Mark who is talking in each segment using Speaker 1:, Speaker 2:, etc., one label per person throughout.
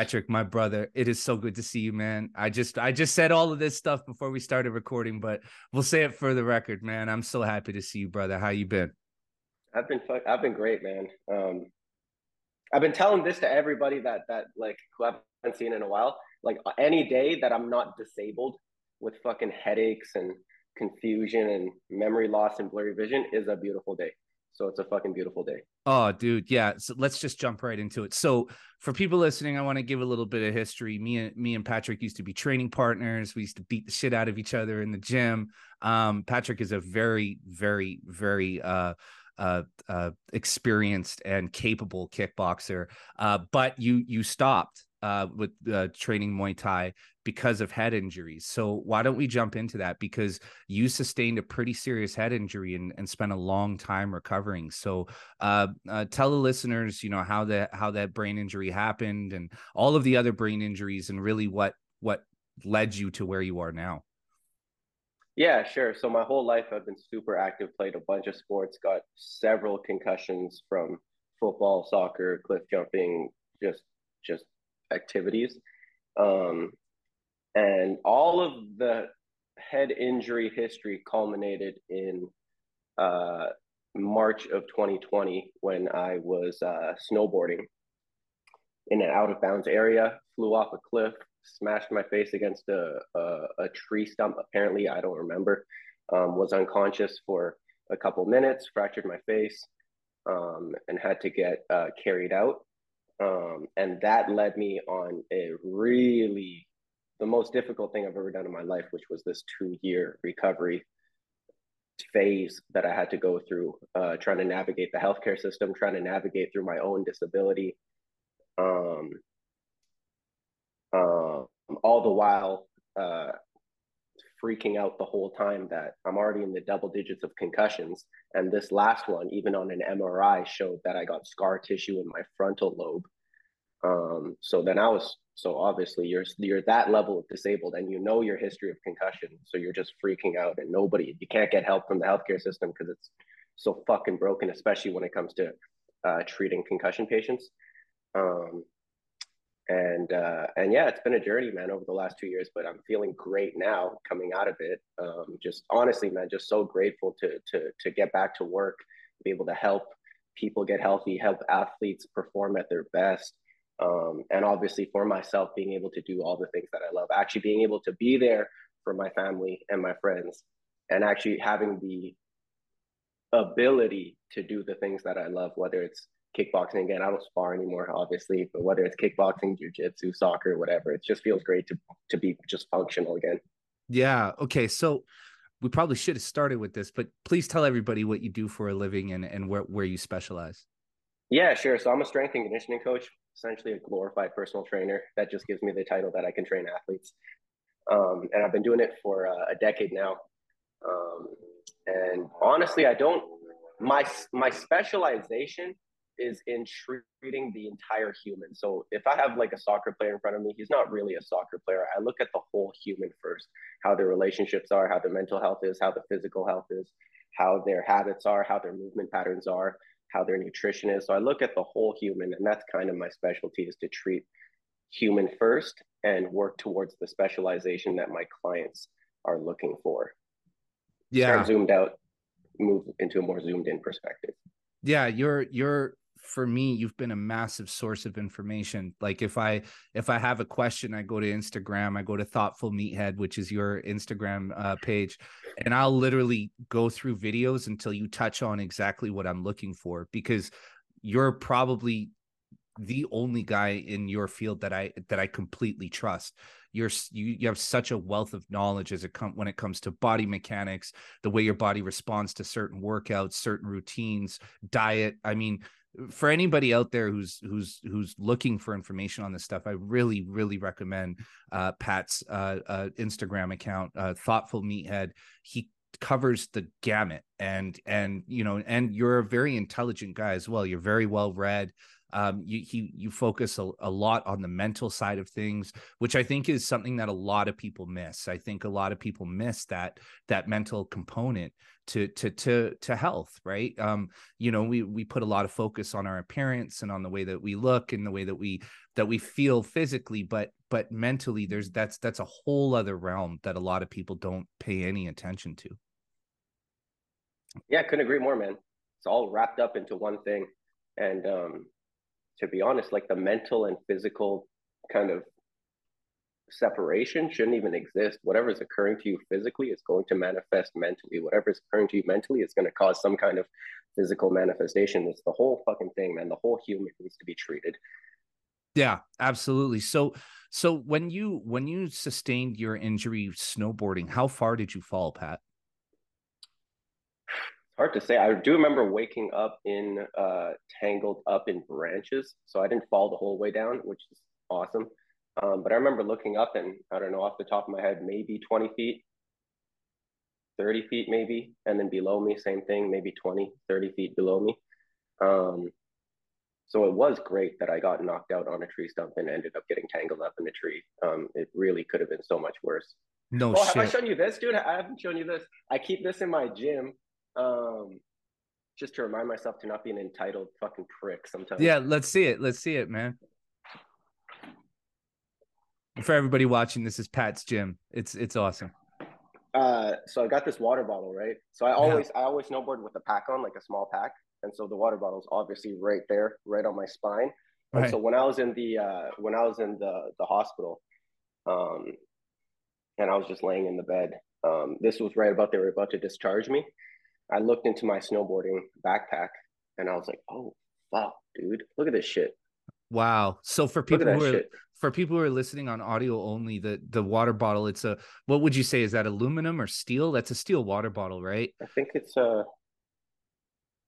Speaker 1: Patrick, my brother, it is so good to see you, man. I just I just said all of this stuff before we started recording, but we'll say it for the record, man. I'm so happy to see you, brother. How you been?
Speaker 2: I've been I've been great, man. Um, I've been telling this to everybody that that like who I haven't seen in a while. Like any day that I'm not disabled with fucking headaches and confusion and memory loss and blurry vision is a beautiful day. So it's a fucking beautiful day.
Speaker 1: Oh, dude, yeah. So let's just jump right into it. So for people listening, I want to give a little bit of history. Me and me and Patrick used to be training partners. We used to beat the shit out of each other in the gym. Um, Patrick is a very, very, very uh, uh, uh, experienced and capable kickboxer. Uh, but you you stopped uh, with uh, training Muay Thai because of head injuries. So why don't we jump into that? Because you sustained a pretty serious head injury and, and spent a long time recovering. So uh, uh, tell the listeners, you know, how that how that brain injury happened and all of the other brain injuries and really what what led you to where you are now.
Speaker 2: Yeah, sure. So my whole life I've been super active, played a bunch of sports, got several concussions from football, soccer, cliff jumping, just just activities. Um, and all of the head injury history culminated in uh, March of 2020 when I was uh, snowboarding in an out of bounds area, flew off a cliff, smashed my face against a, a, a tree stump. Apparently, I don't remember. Um, was unconscious for a couple minutes, fractured my face, um, and had to get uh, carried out. Um, and that led me on a really the most difficult thing I've ever done in my life, which was this two year recovery phase that I had to go through, uh, trying to navigate the healthcare system, trying to navigate through my own disability. Um, uh, all the while uh, freaking out the whole time that I'm already in the double digits of concussions. And this last one, even on an MRI, showed that I got scar tissue in my frontal lobe. Um, so then I was so obviously you're you're that level of disabled and you know your history of concussion. So you're just freaking out and nobody you can't get help from the healthcare system because it's so fucking broken, especially when it comes to uh, treating concussion patients. Um, and uh, and yeah, it's been a journey, man, over the last two years. But I'm feeling great now, coming out of it. Um, just honestly, man, just so grateful to to to get back to work, be able to help people get healthy, help athletes perform at their best, um, and obviously for myself, being able to do all the things that I love, actually being able to be there for my family and my friends, and actually having the ability to do the things that I love, whether it's kickboxing again. I don't spar anymore, obviously, but whether it's kickboxing, jujitsu, soccer, whatever, it just feels great to to be just functional again.
Speaker 1: Yeah. Okay. So we probably should have started with this, but please tell everybody what you do for a living and, and where, where you specialize.
Speaker 2: Yeah, sure. So I'm a strength and conditioning coach, essentially a glorified personal trainer. That just gives me the title that I can train athletes. Um, and I've been doing it for uh, a decade now. Um, and honestly, I don't, my, my specialization is in treating the entire human. So if I have like a soccer player in front of me, he's not really a soccer player. I look at the whole human first, how their relationships are, how their mental health is, how the physical health is, how their habits are, how their movement patterns are, how their nutrition is. So I look at the whole human, and that's kind of my specialty is to treat human first and work towards the specialization that my clients are looking for.
Speaker 1: Yeah.
Speaker 2: Start zoomed out, move into a more zoomed in perspective.
Speaker 1: Yeah, you're you're for me you've been a massive source of information. Like if i if i have a question i go to instagram i go to thoughtful meathead which is your instagram uh, page and i'll literally go through videos until you touch on exactly what i'm looking for because you're probably the only guy in your field that i that i completely trust. You're you, you have such a wealth of knowledge as it come when it comes to body mechanics the way your body responds to certain workouts certain routines diet. I mean for anybody out there who's who's who's looking for information on this stuff, I really really recommend uh, Pat's uh, uh, Instagram account, uh, Thoughtful Meathead. He covers the gamut, and and you know, and you're a very intelligent guy as well. You're very well read. Um, you he, you focus a, a lot on the mental side of things which i think is something that a lot of people miss. I think a lot of people miss that that mental component to to to to health right? Um you know we we put a lot of focus on our appearance and on the way that we look and the way that we that we feel physically but but mentally there's that's that's a whole other realm that a lot of people don't pay any attention to.
Speaker 2: Yeah couldn't agree more man. It's all wrapped up into one thing. And um to be honest like the mental and physical kind of separation shouldn't even exist. Whatever is occurring to you physically is going to manifest mentally. Whatever is occurring to you mentally is going to cause some kind of physical manifestation. It's the whole fucking thing, man. The whole human needs to be treated.
Speaker 1: Yeah, absolutely. So so when you when you sustained your injury snowboarding, how far did you fall, Pat?
Speaker 2: Hard to say. I do remember waking up in uh tangled up in branches. So I didn't fall the whole way down, which is awesome. Um, but I remember looking up and I don't know off the top of my head, maybe 20 feet, 30 feet maybe. And then below me, same thing, maybe 20, 30 feet below me. Um, so it was great that I got knocked out on a tree stump and ended up getting tangled up in a tree. Um, it really could have been so much worse.
Speaker 1: No
Speaker 2: oh,
Speaker 1: shit.
Speaker 2: Have I shown you this, dude? I haven't shown you this. I keep this in my gym. Um, just to remind myself to not be an entitled fucking prick sometimes.
Speaker 1: Yeah, let's see it. Let's see it, man for everybody watching, this is Pat's gym. It's it's awesome.
Speaker 2: Uh, so I got this water bottle, right? So I always yeah. I always snowboard with a pack on, like a small pack, and so the water bottle's obviously right there, right on my spine. And right. so when I was in the uh, when I was in the the hospital, um, and I was just laying in the bed, um, this was right about they were about to discharge me. I looked into my snowboarding backpack, and I was like, "Oh fuck, dude, look at this shit."
Speaker 1: Wow. So for people who are shit for people who are listening on audio only, the the water bottle, it's a what would you say? Is that aluminum or steel? That's a steel water bottle, right?
Speaker 2: I think it's a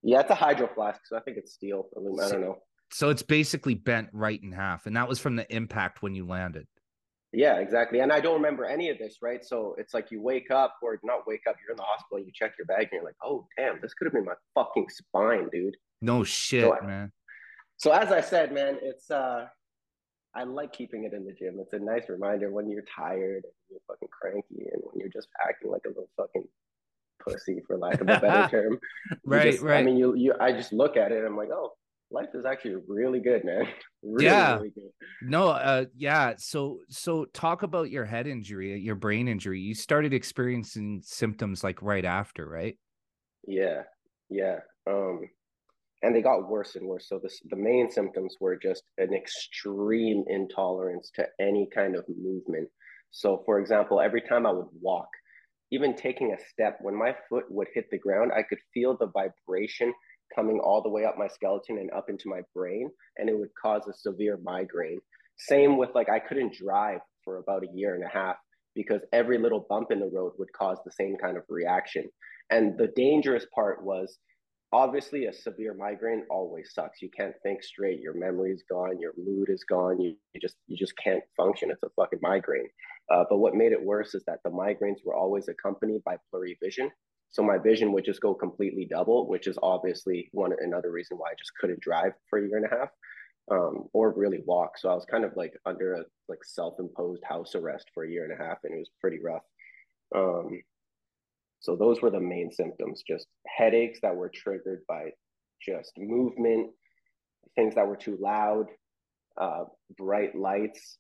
Speaker 2: yeah, it's a hydro flask, so I think it's steel. Aluminum. I don't know.
Speaker 1: So it's basically bent right in half, and that was from the impact when you landed.
Speaker 2: Yeah, exactly. And I don't remember any of this, right? So it's like you wake up, or not wake up, you're in the hospital, you check your bag, and you're like, oh damn, this could have been my fucking spine, dude.
Speaker 1: No shit, so, man.
Speaker 2: So as I said, man, it's uh I like keeping it in the gym. It's a nice reminder when you're tired and you're fucking cranky and when you're just acting like a little fucking pussy, for lack of a better term.
Speaker 1: right,
Speaker 2: just,
Speaker 1: right.
Speaker 2: I mean, you you I just look at it and I'm like, oh, life is actually really good, man. Really,
Speaker 1: yeah.
Speaker 2: Really good.
Speaker 1: No, uh yeah. So so talk about your head injury, your brain injury. You started experiencing symptoms like right after, right?
Speaker 2: Yeah. Yeah. Um and they got worse and worse. So this, the main symptoms were just an extreme intolerance to any kind of movement. So, for example, every time I would walk, even taking a step, when my foot would hit the ground, I could feel the vibration coming all the way up my skeleton and up into my brain, and it would cause a severe migraine. Same with like, I couldn't drive for about a year and a half because every little bump in the road would cause the same kind of reaction. And the dangerous part was obviously a severe migraine always sucks. You can't think straight. Your memory's gone. Your mood is gone. You, you just you just can't function. It's a fucking migraine. Uh, but what made it worse is that the migraines were always accompanied by blurry vision so my vision would just go completely double which is obviously one another reason why i just couldn't drive for a year and a half um, or really walk so i was kind of like under a like self-imposed house arrest for a year and a half and it was pretty rough um, so those were the main symptoms, just headaches that were triggered by just movement, things that were too loud, uh, bright lights,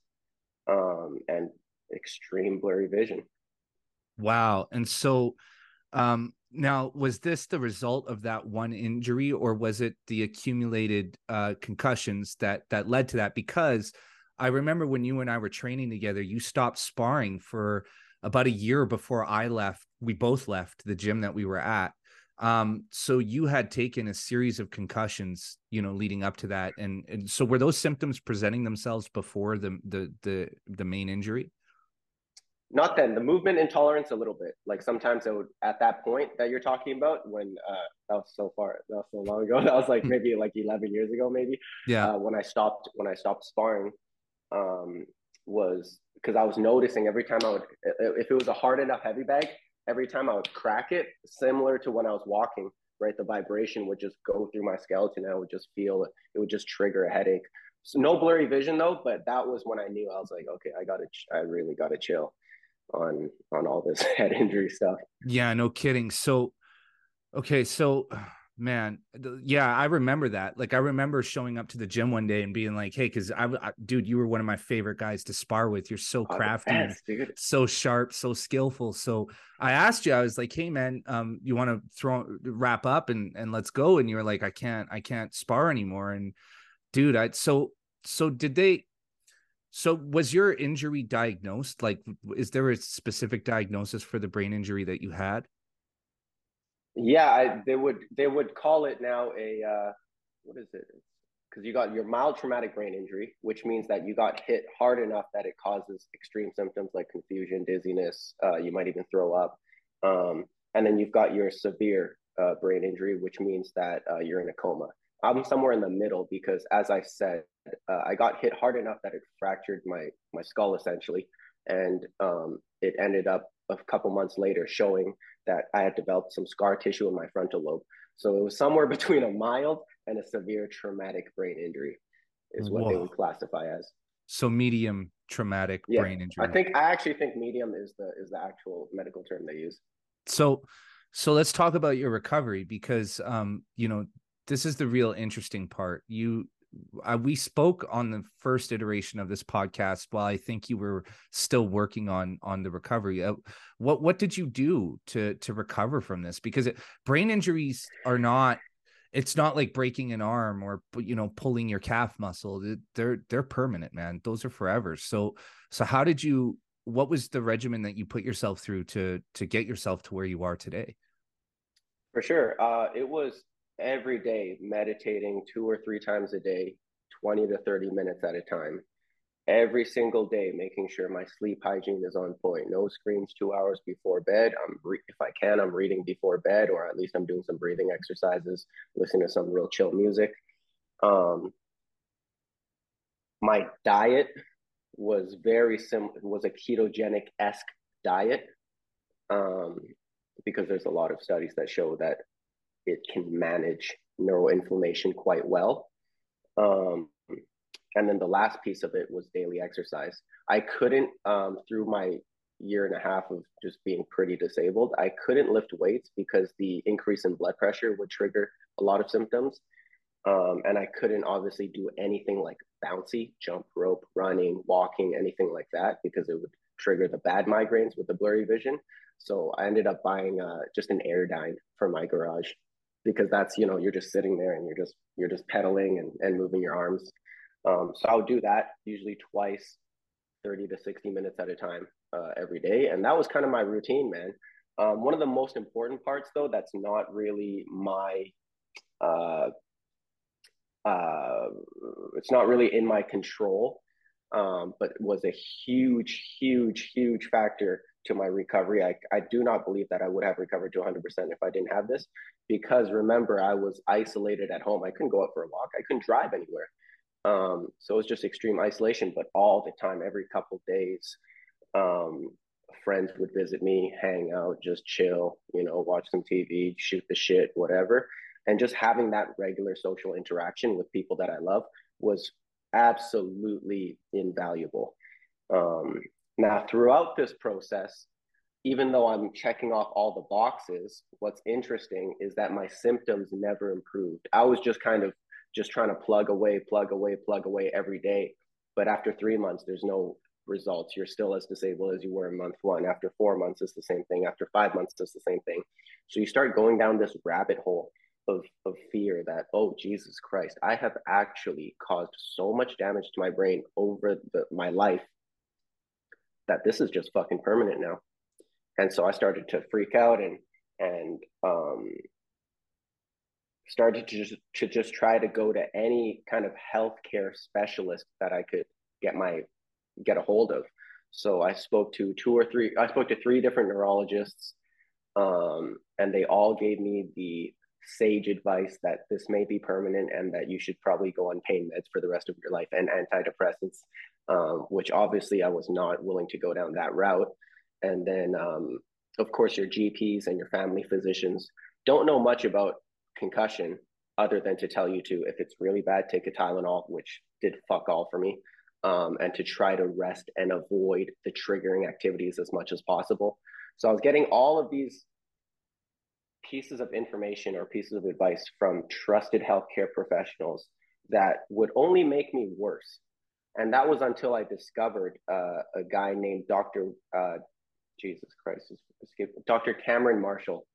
Speaker 2: um, and extreme blurry vision.
Speaker 1: Wow. And so um, now was this the result of that one injury or was it the accumulated uh, concussions that that led to that because I remember when you and I were training together you stopped sparring for about a year before I left, we both left the gym that we were at. Um, so you had taken a series of concussions, you know, leading up to that, and and so were those symptoms presenting themselves before the the the the main injury?
Speaker 2: Not then. The movement intolerance a little bit. Like sometimes it would at that point that you're talking about when uh that was so far that was so long ago. That was like hmm. maybe like 11 years ago, maybe.
Speaker 1: Yeah.
Speaker 2: Uh, when I stopped when I stopped sparring, um, was because I was noticing every time I would, if it was a hard enough heavy bag, every time I would crack it, similar to when I was walking, right? The vibration would just go through my skeleton. I would just feel it. It would just trigger a headache. So no blurry vision though, but that was when I knew I was like, okay, I gotta, I really gotta chill on on all this head injury stuff.
Speaker 1: Yeah, no kidding. So, okay, so man yeah i remember that. Like i remember showing up to the gym one day and being like hey because I, I, dude you were one of my favorite guys to spar with. You're so oh, crafty best, so sharp so skillful so i asked you i was like hey man um you want to throw wrap up and and let's go? And you were like i can't i can't spar anymore. And dude i so so did they so was your injury diagnosed like is there a specific diagnosis for the brain injury that you had
Speaker 2: yeah, I, they would they would call it now a uh, what is it? Because you got your mild traumatic brain injury, which means that you got hit hard enough that it causes extreme symptoms like confusion, dizziness. Uh, you might even throw up. Um, and then you've got your severe uh, brain injury, which means that uh, you're in a coma. I'm somewhere in the middle because, as I said, uh, I got hit hard enough that it fractured my my skull essentially, and um, it ended up a couple months later showing that I had developed some scar tissue in my frontal lobe. So it was somewhere between a mild and a severe traumatic brain injury, is what Whoa. they would classify as.
Speaker 1: So medium traumatic yeah, brain injury.
Speaker 2: I think I actually think medium is the is the actual medical term they use.
Speaker 1: So so let's talk about your recovery because um you know this is the real interesting part. You uh, we spoke on the first iteration of this podcast while I think you were still working on on the recovery. Uh, what what did you do to to recover from this? Because it, brain injuries are not it's not like breaking an arm or you know pulling your calf muscle. They're they're permanent, man. Those are forever. So so how did you what was the regimen that you put yourself through to to get yourself to where you are today?
Speaker 2: For sure. Uh it was every day meditating two or three times a day, 20 to 30 minutes at a time. Every single day, making sure my sleep hygiene is on point. No screens two hours before bed. I'm re- if I can, I'm reading before bed, or at least I'm doing some breathing exercises, listening to some real chill music. Um, my diet was very similar. Was a ketogenic esque diet, um, because there's a lot of studies that show that it can manage neuroinflammation quite well. Um, and then the last piece of it was daily exercise. I couldn't, um, through my year and a half of just being pretty disabled, I couldn't lift weights because the increase in blood pressure would trigger a lot of symptoms. Um, and I couldn't obviously do anything like bouncy, jump rope, running, walking, anything like that because it would trigger the bad migraines with the blurry vision. So I ended up buying uh, just an Airdyne for my garage because that's you know you're just sitting there and you're just you're just pedaling and, and moving your arms. Um, so i would do that usually twice 30 to 60 minutes at a time uh, every day. And that was kind of my routine man. Um, one of the most important parts though that's not really my uh, uh, it's not really in my control um, but was a huge huge huge factor to my recovery. I, I do not believe that I would have recovered to 100% if I didn't have this because remember, I was isolated at home. I couldn't go out for a walk, I couldn't drive anywhere. Um, so it was just extreme isolation, but all the time, every couple days, um, friends would visit me, hang out, just chill, you know, watch some TV, shoot the shit, whatever. And just having that regular social interaction with people that I love was absolutely invaluable. Um, now, throughout this process, even though I'm checking off all the boxes, what's interesting is that my symptoms never improved. I was just kind of just trying to plug away, plug away, plug away every day. But after three months, there's no results. You're still as disabled as you were in month one. After four months, it's the same thing. After five months, it's the same thing. So you start going down this rabbit hole of, of fear that, oh, Jesus Christ, I have actually caused so much damage to my brain over the, my life that this is just fucking permanent now. And so I started to freak out and and um, started to just to just try to go to any kind of healthcare specialist that I could get my get a hold of. So I spoke to two or three. I spoke to three different neurologists, um, and they all gave me the sage advice that this may be permanent and that you should probably go on pain meds for the rest of your life and antidepressants, um, which obviously I was not willing to go down that route. And then, um, of course, your GPs and your family physicians don't know much about concussion other than to tell you to, if it's really bad, take a Tylenol, which did fuck all for me, um, and to try to rest and avoid the triggering activities as much as possible. So I was getting all of these pieces of information or pieces of advice from trusted healthcare professionals that would only make me worse. And that was until I discovered uh, a guy named Dr. Uh, Jesus Christ, Dr. Cameron Marshall.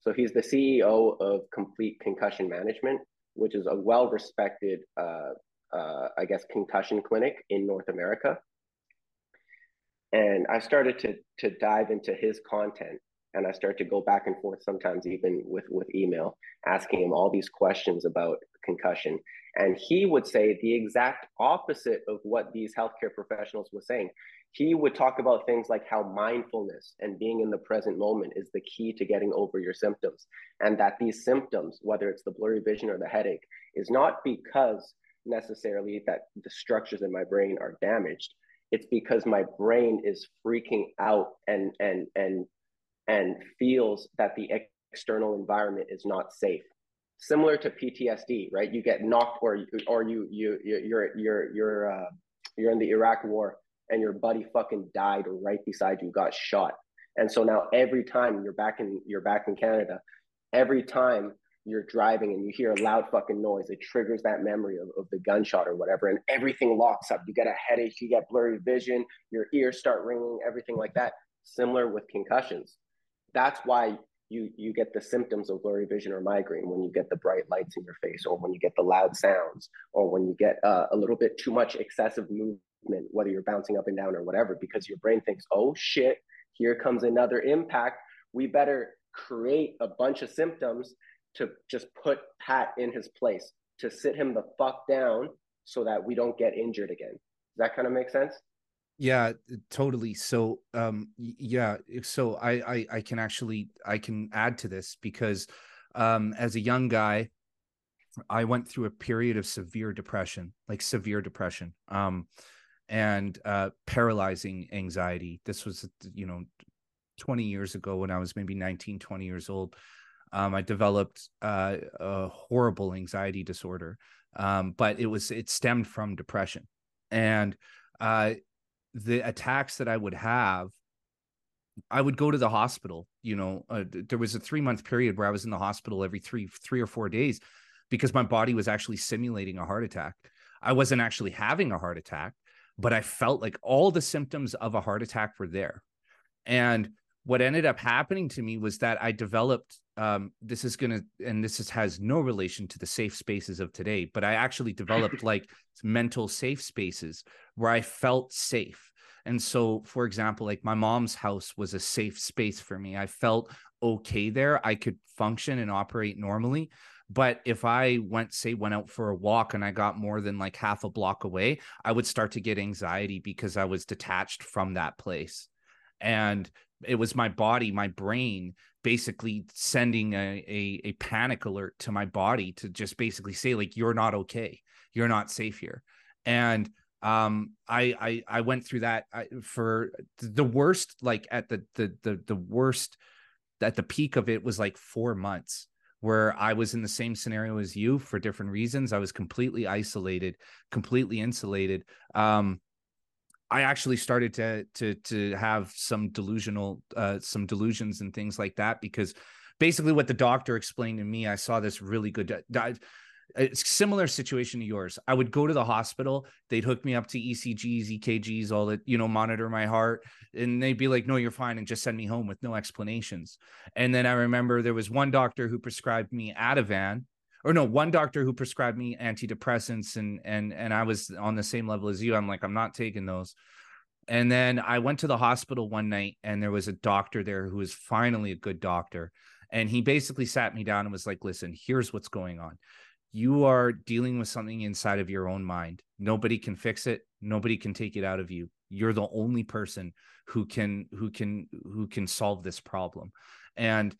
Speaker 2: So he's the CEO of Complete Concussion Management, which is a well-respected, uh, uh, I guess, concussion clinic in North America. And I started to to dive into his content, and I started to go back and forth sometimes even with with email, asking him all these questions about concussion. And he would say the exact opposite of what these healthcare professionals were saying. He would talk about things like how mindfulness and being in the present moment is the key to getting over your symptoms. And that these symptoms, whether it's the blurry vision or the headache, is not because necessarily that the structures in my brain are damaged. It's because my brain is freaking out and and and and feels that the external environment is not safe similar to PTSD, right? You get knocked or or you you you're you're you're uh, you're in the Iraq war and your buddy fucking died right beside you, got shot. And so now every time you're back in you're back in Canada, every time you're driving and you hear a loud fucking noise, it triggers that memory of, of the gunshot or whatever, and everything locks up. You get a headache, you get blurry vision, your ears start ringing, everything like that. Similar with concussions. That's why you you get the symptoms of blurry vision or migraine when you get the bright lights in your face or when you get the loud sounds or when you get uh, a little bit too much excessive movement whether you're bouncing up and down or whatever because your brain thinks oh shit here comes another impact. We better create a bunch of symptoms to just put pat in his place to sit him the fuck down so that we don't get injured again. Does that kind of make sense
Speaker 1: yeah totally so um yeah so I, I i can actually i can add to this because um as a young guy i went through a period of severe depression like severe depression um and uh paralyzing anxiety. This was you know 20 years ago when i was maybe 19 20 years old um i developed uh, a horrible anxiety disorder um but it was it stemmed from depression and uh the attacks that I would have, I would go to the hospital. You know, uh, there was a three month period where I was in the hospital every three three or four days because my body was actually simulating a heart attack. I wasn't actually having a heart attack, but I felt like all the symptoms of a heart attack were there. And what ended up happening to me was that I developed um, this is gonna and this is, has no relation to the safe spaces of today, but I actually developed like mental safe spaces where I felt safe. And so, for example, like my mom's house was a safe space for me. I felt okay there. I could function and operate normally. But if I went, say, went out for a walk and I got more than like half a block away, I would start to get anxiety because I was detached from that place. And it was my body, my brain basically sending a, a, a panic alert to my body to just basically say, like, you're not okay. You're not safe here. And um I, I i went through that for the worst like at the the the, the worst at the peak of it was like four months where i was in the same scenario as you for different reasons i was completely isolated completely insulated um I actually started to to to have some delusional uh some delusions and things like that because basically what the doctor explained to me I saw this really good a similar situation to yours. I would go to the hospital, they'd hook me up to ECGs, EKGs, all that, you know, monitor my heart. And they'd be like, no, you're fine. And just send me home with no explanations. And then I remember there was one doctor who prescribed me Ativan, or no, one doctor who prescribed me antidepressants. And, and, and I was on the same level as you. I'm like, I'm not taking those. And then I went to the hospital one night and there was a doctor there who was finally a good doctor. And he basically sat me down and was like, listen, here's what's going on you are dealing with something inside of your own mind. Nobody can fix it. Nobody can take it out of you. You're the only person who can who can who can solve this problem. And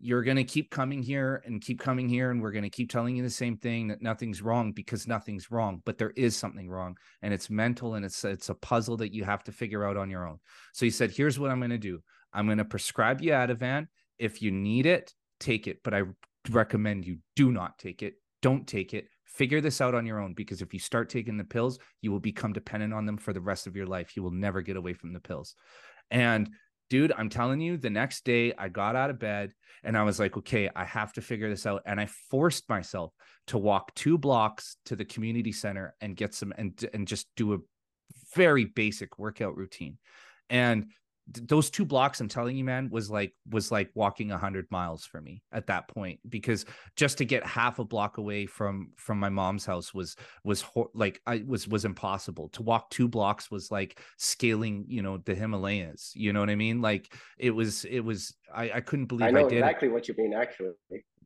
Speaker 1: you're going to keep coming here and keep coming here and we're going to keep telling you the same thing that nothing's wrong because nothing's wrong, but there is something wrong and it's mental and it's it's a puzzle that you have to figure out on your own. So he said, "Here's what I'm going to do. I'm going to prescribe you Ativan. If you need it, take it, but I recommend you do not take it. Don't take it. Figure this out on your own because if you start taking the pills, you will become dependent on them for the rest of your life. You will never get away from the pills. And dude, I'm telling you, the next day I got out of bed and I was like, okay, I have to figure this out. And I forced myself to walk two blocks to the community center and get some and and just do a very basic workout routine. And those two blocks i'm telling you man was like was like walking 100 miles for me at that point because just to get half a block away from from my mom's house was was ho- like i was was impossible. To walk two blocks was like scaling you know the himalayas you know what i mean? Like it was it was i i couldn't believe i,
Speaker 2: know
Speaker 1: I did
Speaker 2: exactly it. what you mean actually.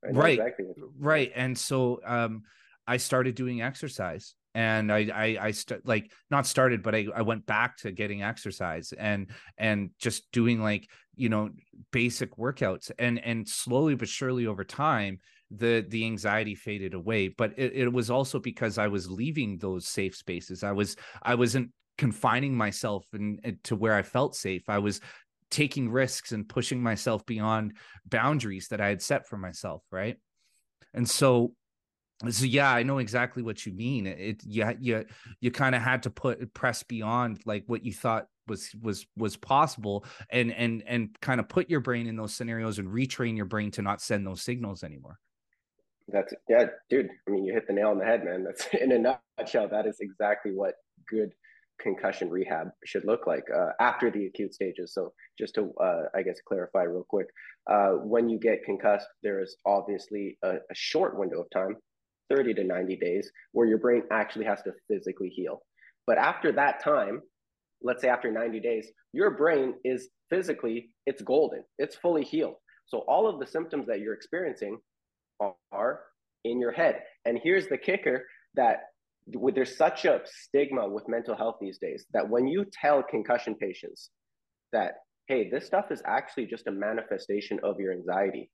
Speaker 1: Right.
Speaker 2: exactly
Speaker 1: right. And so um i started doing exercise and I I I st- like not started, but I I went back to getting exercise and and just doing like you know basic workouts and and slowly but surely over time the the anxiety faded away. But it, it was also because I was leaving those safe spaces. I was I wasn't confining myself and eh, to where I felt safe. I was taking risks and pushing myself beyond boundaries that I had set for myself. Right. And so so yeah i know exactly what you mean. It you you, you kind of had to put press beyond like what you thought was was was possible and and and kind of put your brain in those scenarios and retrain your brain to not send those signals anymore.
Speaker 2: That's yeah dude i mean you hit the nail on the head man. That's in a nutshell that is exactly what good concussion rehab should look like uh, after the acute stages. So just to uh, i guess clarify real quick uh, when you get concussed there is obviously a, a short window of time 30 to 90 days where your brain actually has to physically heal. But after that time, let's say after 90 days, your brain is physically, it's golden, it's fully healed. So all of the symptoms that you're experiencing are in your head. And here's the kicker that there's such a stigma with mental health these days that when you tell concussion patients that, hey, this stuff is actually just a manifestation of your anxiety,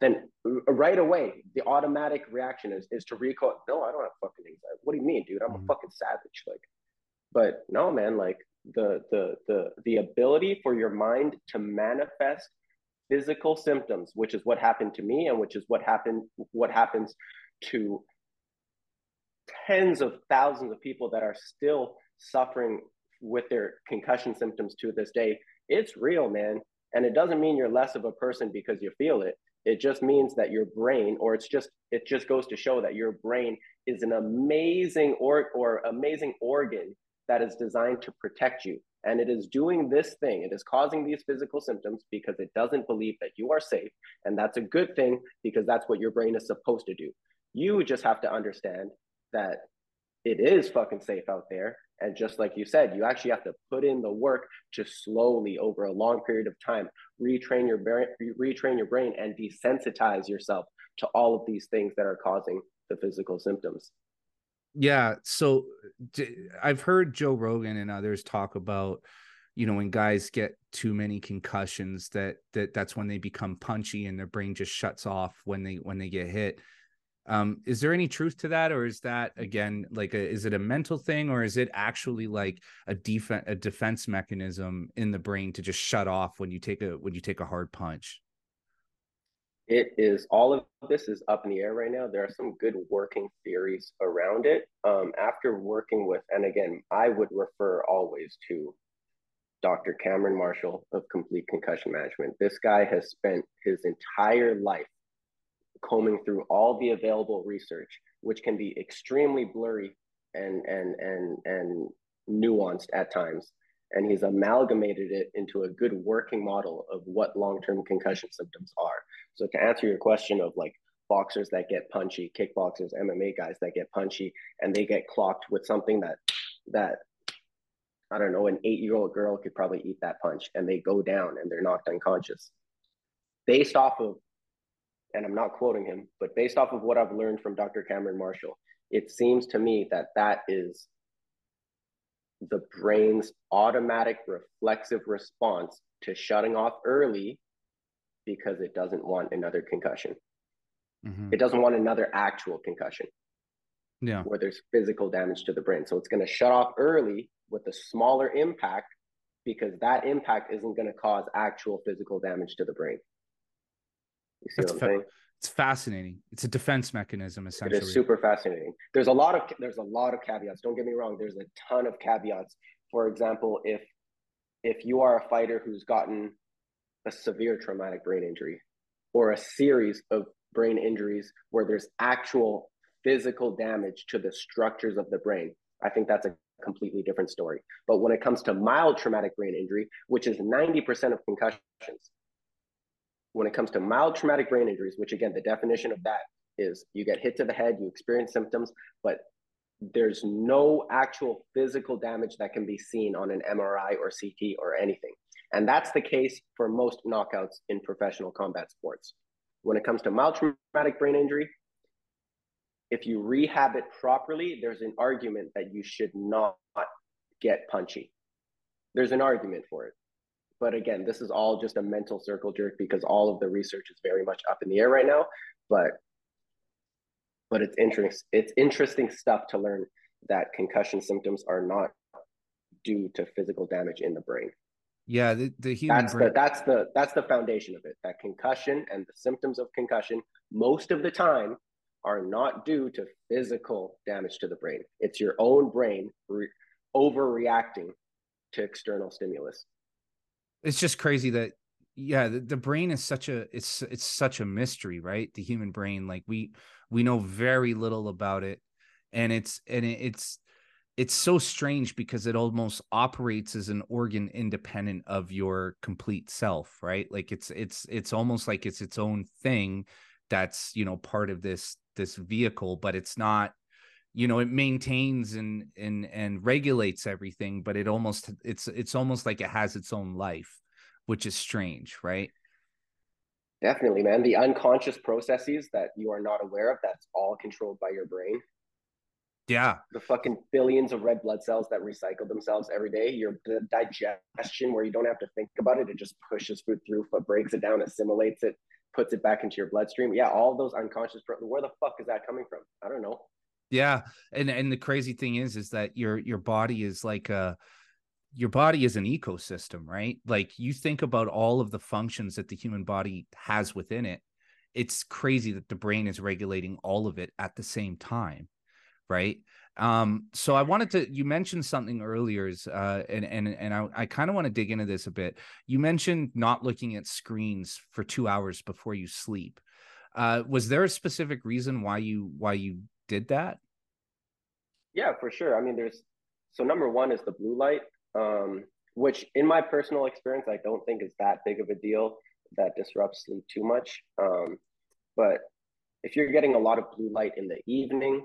Speaker 2: then right away the automatic reaction is is to recall. No, I don't have fucking anxiety. What do you mean, dude? I'm mm-hmm. a fucking savage. Like, but no, man. Like the the the the ability for your mind to manifest physical symptoms, which is what happened to me, and which is what happened what happens to tens of thousands of people that are still suffering with their concussion symptoms to this day. It's real, man. And it doesn't mean you're less of a person because you feel it. It just means that your brain, or it's just it just goes to show that your brain is an amazing or or amazing organ that is designed to protect you. And it is doing this thing. It is causing these physical symptoms because it doesn't believe that you are safe. And that's a good thing because that's what your brain is supposed to do. You just have to understand that it is fucking safe out there and just like you said, you actually have to put in the work to slowly, over a long period of time, retrain your brain, retrain your brain, and desensitize yourself to all of these things that are causing the physical symptoms.
Speaker 1: Yeah. So I've heard Joe Rogan and others talk about, you know, when guys get too many concussions, that that that's when they become punchy and their brain just shuts off when they when they get hit um is there any truth to that or is that again like a, is it a mental thing or is it actually like a defense a defense mechanism in the brain to just shut off when you take a when you take a hard punch?
Speaker 2: It is all of this is up in the air right now. There are some good working theories around it um, after working with and again i would refer always to dr cameron marshall of complete concussion management. This guy has spent his entire life combing through all the available research, which can be extremely blurry and and and and nuanced at times. And he's amalgamated it into a good working model of what long-term concussion symptoms are. So to answer your question of like boxers that get punchy, kickboxers, MMA guys that get punchy, and they get clocked with something that that I don't know, an eight-year-old girl could probably eat that punch, and they go down and they're knocked unconscious. Based off of and I'm not quoting him, but based off of what I've learned from Dr. Cameron Marshall, it seems to me that that is the brain's automatic reflexive response to shutting off early because it doesn't want another concussion. Mm-hmm. It doesn't want another actual concussion.
Speaker 1: Yeah.
Speaker 2: Where there's physical damage to the brain. So it's going to shut off early with a smaller impact because that impact isn't going to cause actual physical damage to the brain.
Speaker 1: You see that's what I'm fa- saying? it's fascinating. It's a defense mechanism, essentially.
Speaker 2: It is super fascinating. There's a lot of there's a lot of caveats. Don't get me wrong. There's a ton of caveats. For example, if if you are a fighter who's gotten a severe traumatic brain injury or a series of brain injuries where there's actual physical damage to the structures of the brain, I think that's a completely different story. But when it comes to mild traumatic brain injury, which is 90% of concussions, when it comes to mild traumatic brain injuries, which again, the definition of that is you get hit to the head, you experience symptoms, but there's no actual physical damage that can be seen on an MRI or CT or anything. And that's the case for most knockouts in professional combat sports. When it comes to mild traumatic brain injury, if you rehab it properly, there's an argument that you should not get punchy. There's an argument for it. But again, this is all just a mental circle jerk because all of the research is very much up in the air right now. But but it's interesting. It's interesting stuff to learn that concussion symptoms are not due to physical damage in the brain.
Speaker 1: Yeah, the, the human
Speaker 2: that's
Speaker 1: brain.
Speaker 2: the that's the that's the foundation of it. That concussion and the symptoms of concussion most of the time are not due to physical damage to the brain. It's your own brain re- overreacting to external stimulus
Speaker 1: it's just crazy that yeah the, the brain is such a it's it's such a mystery right? The human brain like we we know very little about it. And it's and it, it's it's so strange because it almost operates as an organ independent of your complete self right? Like it's it's it's almost like it's its own thing that's you know part of this this vehicle but it's not you know it maintains and and and regulates everything but it almost it's it's almost like it has its own life which is strange right?
Speaker 2: Definitely man. The unconscious processes that you are not aware of that's all controlled by your brain.
Speaker 1: Yeah.
Speaker 2: The fucking billions of red blood cells that recycle themselves every day your digestion where you don't have to think about it it just pushes food through but breaks it down assimilates it puts it back into your bloodstream. Yeah all those unconscious where the fuck is that coming from? I don't know
Speaker 1: yeah, and and the crazy thing is, is that your your body is like a your body is an ecosystem, right? Like you think about all of the functions that the human body has within it. It's crazy that the brain is regulating all of it at the same time, right? Um, so I wanted to you mentioned something earlier, is uh, and and and I, I kind of want to dig into this a bit. You mentioned not looking at screens for two hours before you sleep. Uh, was there a specific reason why you why you did that?
Speaker 2: Yeah, for sure. I mean, there's so number one is the blue light, um, which in my personal experience, I don't think is that big of a deal that disrupts sleep too much. Um, but if you're getting a lot of blue light in the evening,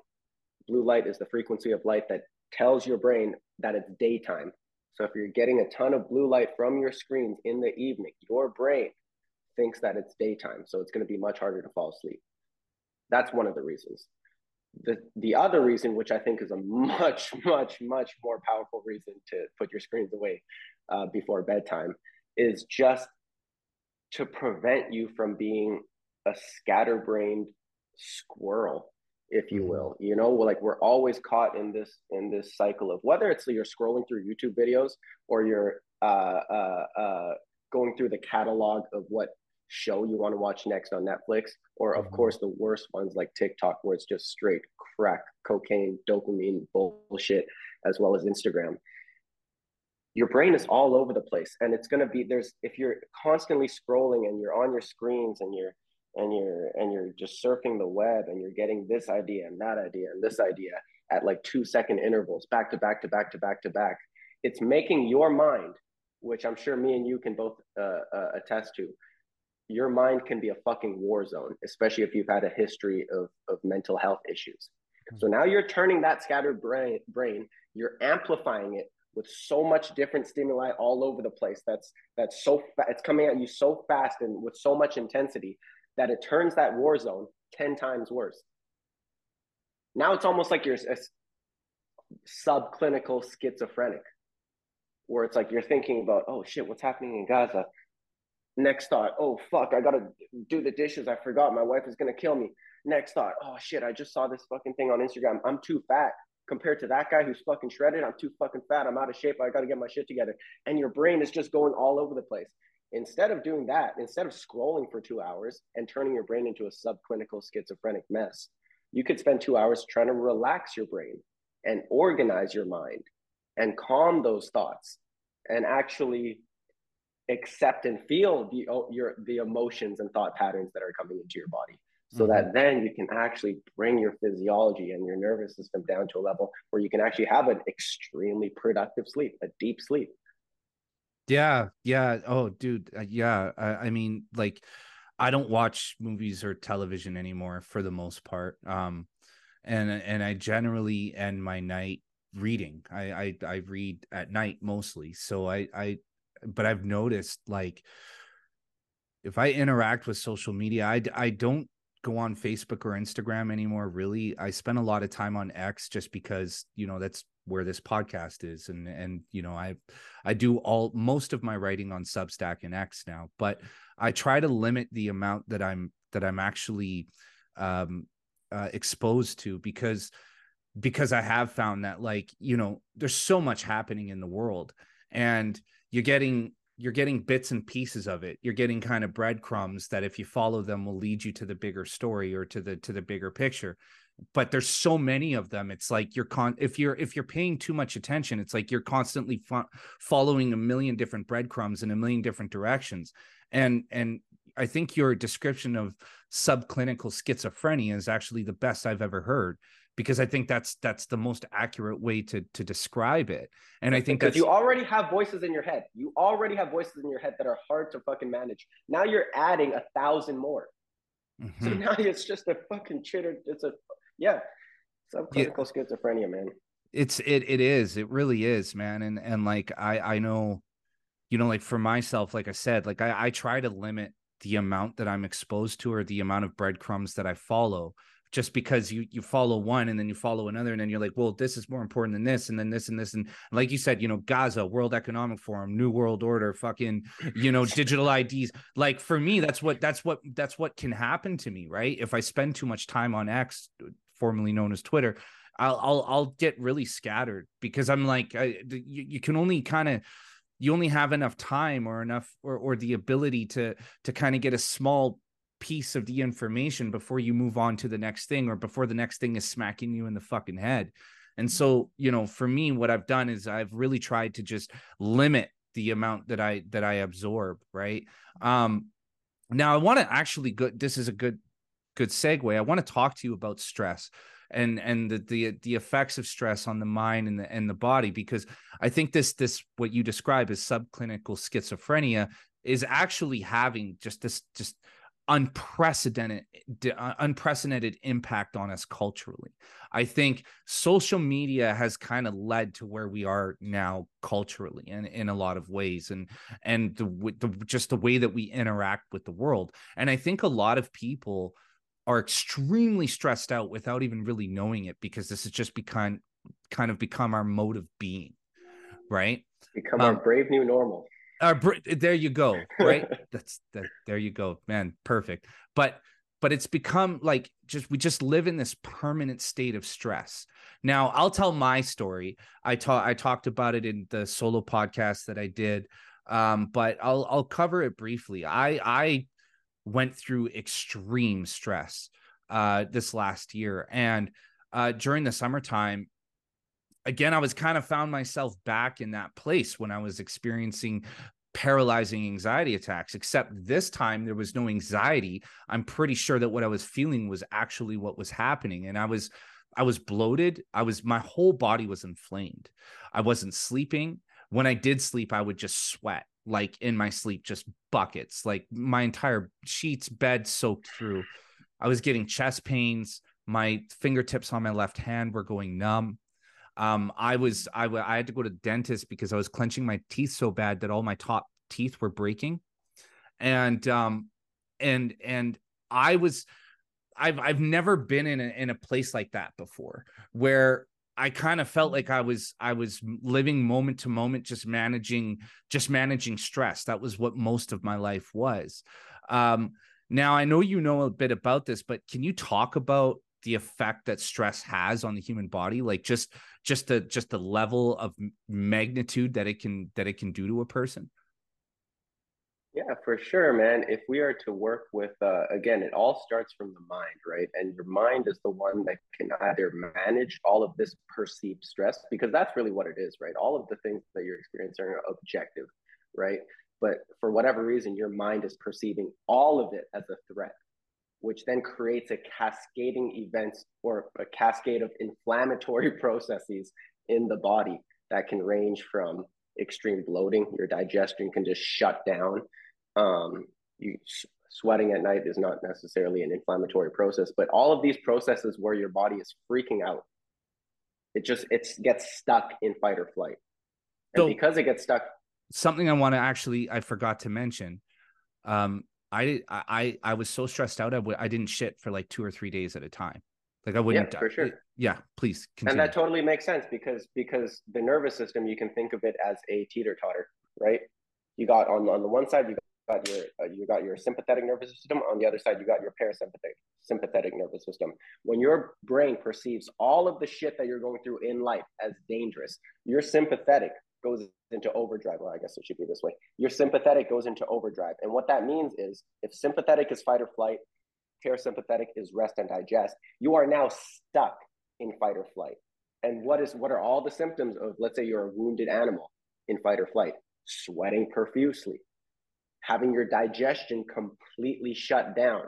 Speaker 2: blue light is the frequency of light that tells your brain that it's daytime. So if you're getting a ton of blue light from your screens in the evening, your brain thinks that it's daytime. So it's going to be much harder to fall asleep. That's one of the reasons the the other reason, which I think is a much much much more powerful reason to put your screens away uh, before bedtime, is just to prevent you from being a scatterbrained squirrel if you mm-hmm. will you know like we're always caught in this in this cycle of whether it's you're scrolling through youtube videos or you're uh, uh, uh, going through the catalog of what show you want to watch next on Netflix, or of mm-hmm. course the worst ones like TikTok, where it's just straight crack, cocaine, dopamine bullshit, as well as Instagram. Your brain is all over the place, and it's gonna be there's if you're constantly scrolling and you're on your screens and you're and you're and you're just surfing the web and you're getting this idea and that idea and this idea at like two second intervals, back to back to back to back to back. It's making your mind, which I'm sure me and you can both uh, uh, attest to, your mind can be a fucking war zone, especially if you've had a history of, of mental health issues. Mm-hmm. So now you're turning that scattered brain, brain, you're amplifying it with so much different stimuli all over the place. That's that's so fa- it's coming at you so fast and with so much intensity that it turns that war zone ten times worse. Now it's almost like you're a subclinical schizophrenic, where it's like you're thinking about, oh shit, what's happening in Gaza? Next thought, oh fuck, I gotta do the dishes. I forgot my wife is gonna kill me. Next thought, oh shit, I just saw this fucking thing on Instagram. I'm too fat compared to that guy who's fucking shredded. I'm too fucking fat. I'm out of shape. I gotta get my shit together. And your brain is just going all over the place. Instead of doing that, instead of scrolling for two hours and turning your brain into a subclinical schizophrenic mess, you could spend two hours trying to relax your brain and organize your mind and calm those thoughts and actually accept and feel the your the emotions and thought patterns that are coming into your body. So mm-hmm. that then you can actually bring your physiology and your nervous system down to a level where you can actually have an extremely productive sleep a deep sleep.
Speaker 1: Yeah yeah. Oh dude uh, yeah. I, I mean like i don't watch movies or television anymore for the most part. Um and and i generally end my night reading. I, I i read at night mostly. So i i but i've noticed like if i interact with social media i i don't go on facebook or instagram anymore really. I spend a lot of time on x just because you know that's where this podcast is and and you know i i do all most of my writing on substack and x now but i try to limit the amount that i'm that i'm actually um uh, exposed to because because I have found that like you know there's so much happening in the world and you're getting you're getting bits and pieces of it. You're getting kind of breadcrumbs that if you follow them will lead you to the bigger story or to the to the bigger picture. But there's so many of them. It's like you're con if you're if you're paying too much attention it's like you're constantly fo- following a million different breadcrumbs in a million different directions. And and i think your description of subclinical schizophrenia is actually the best i've ever heard because I think that's that's the most accurate way to to describe it. And I think
Speaker 2: because you already have voices in your head. You already have voices in your head that are hard to fucking manage. Now you're adding a thousand more. Mm-hmm. So now it's just a fucking chitter. It's a yeah, subclinical yeah. schizophrenia, man.
Speaker 1: It's it it is. It really is, man. And and like I I know, you know, like for myself, like I said, like I I try to limit the amount that I'm exposed to or the amount of breadcrumbs that I follow just because you you follow one and then you follow another and then you're like well this is more important than this and then this and this and like you said you know gaza world economic forum new world order fucking you know digital ids like for me that's what that's what that's what can happen to me right? If i spend too much time on x formerly known as twitter i'll i'll, I'll get really scattered because i'm like I, you, you can only kind of you only have enough time or enough or, or the ability to to kind of get a small piece of the information before you move on to the next thing or before the next thing is smacking you in the fucking head. And so, you know, for me, what I've done is I've really tried to just limit the amount that I that I absorb, right? Um now I want to actually good this is a good good segue. I want to talk to you about stress and and the, the the effects of stress on the mind and the and the body because I think this this what you describe as subclinical schizophrenia is actually having just this just unprecedented uh, unprecedented impact on us culturally. I think social media has kind of led to where we are now culturally and in a lot of ways and and the, the just the way that we interact with the world. And i think a lot of people are extremely stressed out without even really knowing it because this has just become kind of become our mode of being right?
Speaker 2: Become um, our brave new normal
Speaker 1: uh, there you go. Right. That's that. There you go, man. Perfect. But but it's become like just we just live in this permanent state of stress. Now I'll tell my story. I taught I talked about it in the solo podcast that I did. Um, but I'll I'll cover it briefly. I I went through extreme stress uh this last year and uh during the summertime again, I was kind of found myself back in that place when I was experiencing paralyzing anxiety attacks, except this time there was no anxiety. I'm pretty sure that what I was feeling was actually what was happening. And I was, I was bloated. I was, my whole body was inflamed. I wasn't sleeping. When I did sleep, I would just sweat like in my sleep, just buckets, like my entire sheets, bed soaked through. I was getting chest pains. My fingertips on my left hand were going numb um, I was I, w- I had to go to the dentist because I was clenching my teeth so bad that all my top teeth were breaking, and um, and and I was I've I've never been in a, in a place like that before where I kind of felt like I was I was living moment to moment, just managing just managing stress. That was what most of my life was. Um, now I know you know a bit about this, but can you talk about the effect that stress has on the human body like just just the just the level of magnitude that it can that it can do to a person
Speaker 2: Yeah, for sure, man. If we are to work with, uh, again, it all starts from the mind, right? And your mind is the one that can either manage all of this perceived stress, because that's really what it is, right? All of the things that you're experiencing are objective, right? But for whatever reason, your mind is perceiving all of it as a threat, which then creates a cascading events or a cascade of inflammatory processes in the body that can range from extreme bloating, your digestion can just shut down um, you sweating at night is not necessarily an inflammatory process, but all of these processes where your body is freaking out, it just it gets stuck in fight or flight, and so, because it gets stuck.
Speaker 1: Something I want to actually I forgot to mention. Um, I I I was so stressed out I w- I didn't shit for like two or three days at a time. Like I wouldn't.
Speaker 2: Yeah, for sure.
Speaker 1: Yeah, please.
Speaker 2: Continue. And that totally makes sense because because the nervous system you can think of it as a teeter totter, right? You got on on the one side you got your uh, you got your sympathetic nervous system. On the other side, you got your parasympathetic sympathetic nervous system. When your brain perceives all of the shit that you're going through in life as dangerous, your sympathetic goes into overdrive. Well, I guess it should be this way. Your sympathetic goes into overdrive, and what that means is if sympathetic is fight or flight, parasympathetic is rest and digest. You are now stuck in fight or flight. And what is what are all the symptoms of let's say you're a wounded animal in fight or flight? Sweating profusely, having your digestion completely shut down,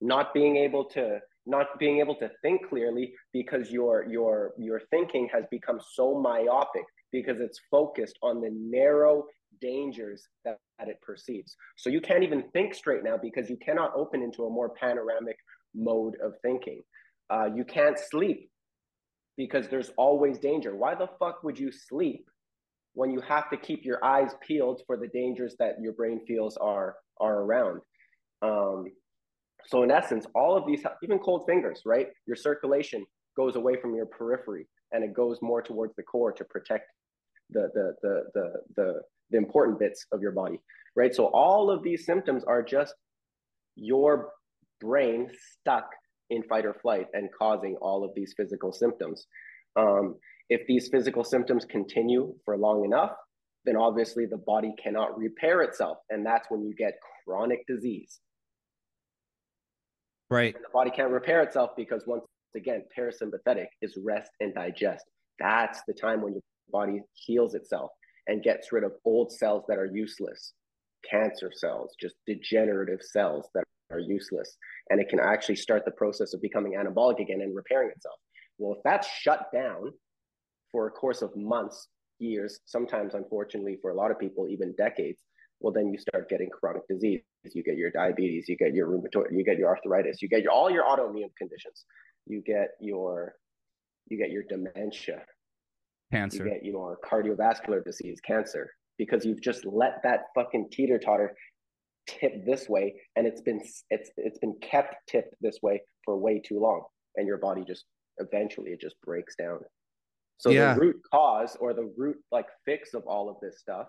Speaker 2: not being able to not being able to think clearly because your your your thinking has become so myopic because it's focused on the narrow dangers that, that it perceives. So you can't even think straight now because you cannot open into a more panoramic mode of thinking. Uh, you can't sleep because there's always danger. Why the fuck would you sleep when you have to keep your eyes peeled for the dangers that your brain feels are are around. Um, so in essence, all of these, even cold fingers, right? Your circulation goes away from your periphery and it goes more towards the core to protect the the the the the, the important bits of your body, right? So all of these symptoms are just your brain stuck in fight or flight and causing all of these physical symptoms. Um, if these physical symptoms continue for long enough, then obviously the body cannot repair itself. And that's when you get chronic disease.
Speaker 1: Right.
Speaker 2: And the body can't repair itself because once again, parasympathetic is rest and digest. That's the time when your body heals itself and gets rid of old cells that are useless, cancer cells, just degenerative cells that are useless. And it can actually start the process of becoming anabolic again and repairing itself. Well, if that's shut down, for a course of months, years, sometimes, unfortunately, for a lot of people, even decades, well, then you start getting chronic disease. You get your diabetes, you get your rheumatoid, you get your arthritis, you get your, all your autoimmune conditions. You get your, you get your dementia,
Speaker 1: cancer,
Speaker 2: you get your cardiovascular disease, cancer, because you've just let that fucking teeter totter tip this way, and it's been it's it's been kept tipped this way for way too long, and your body just eventually it just breaks down. So yeah. the root cause or the root like fix of all of this stuff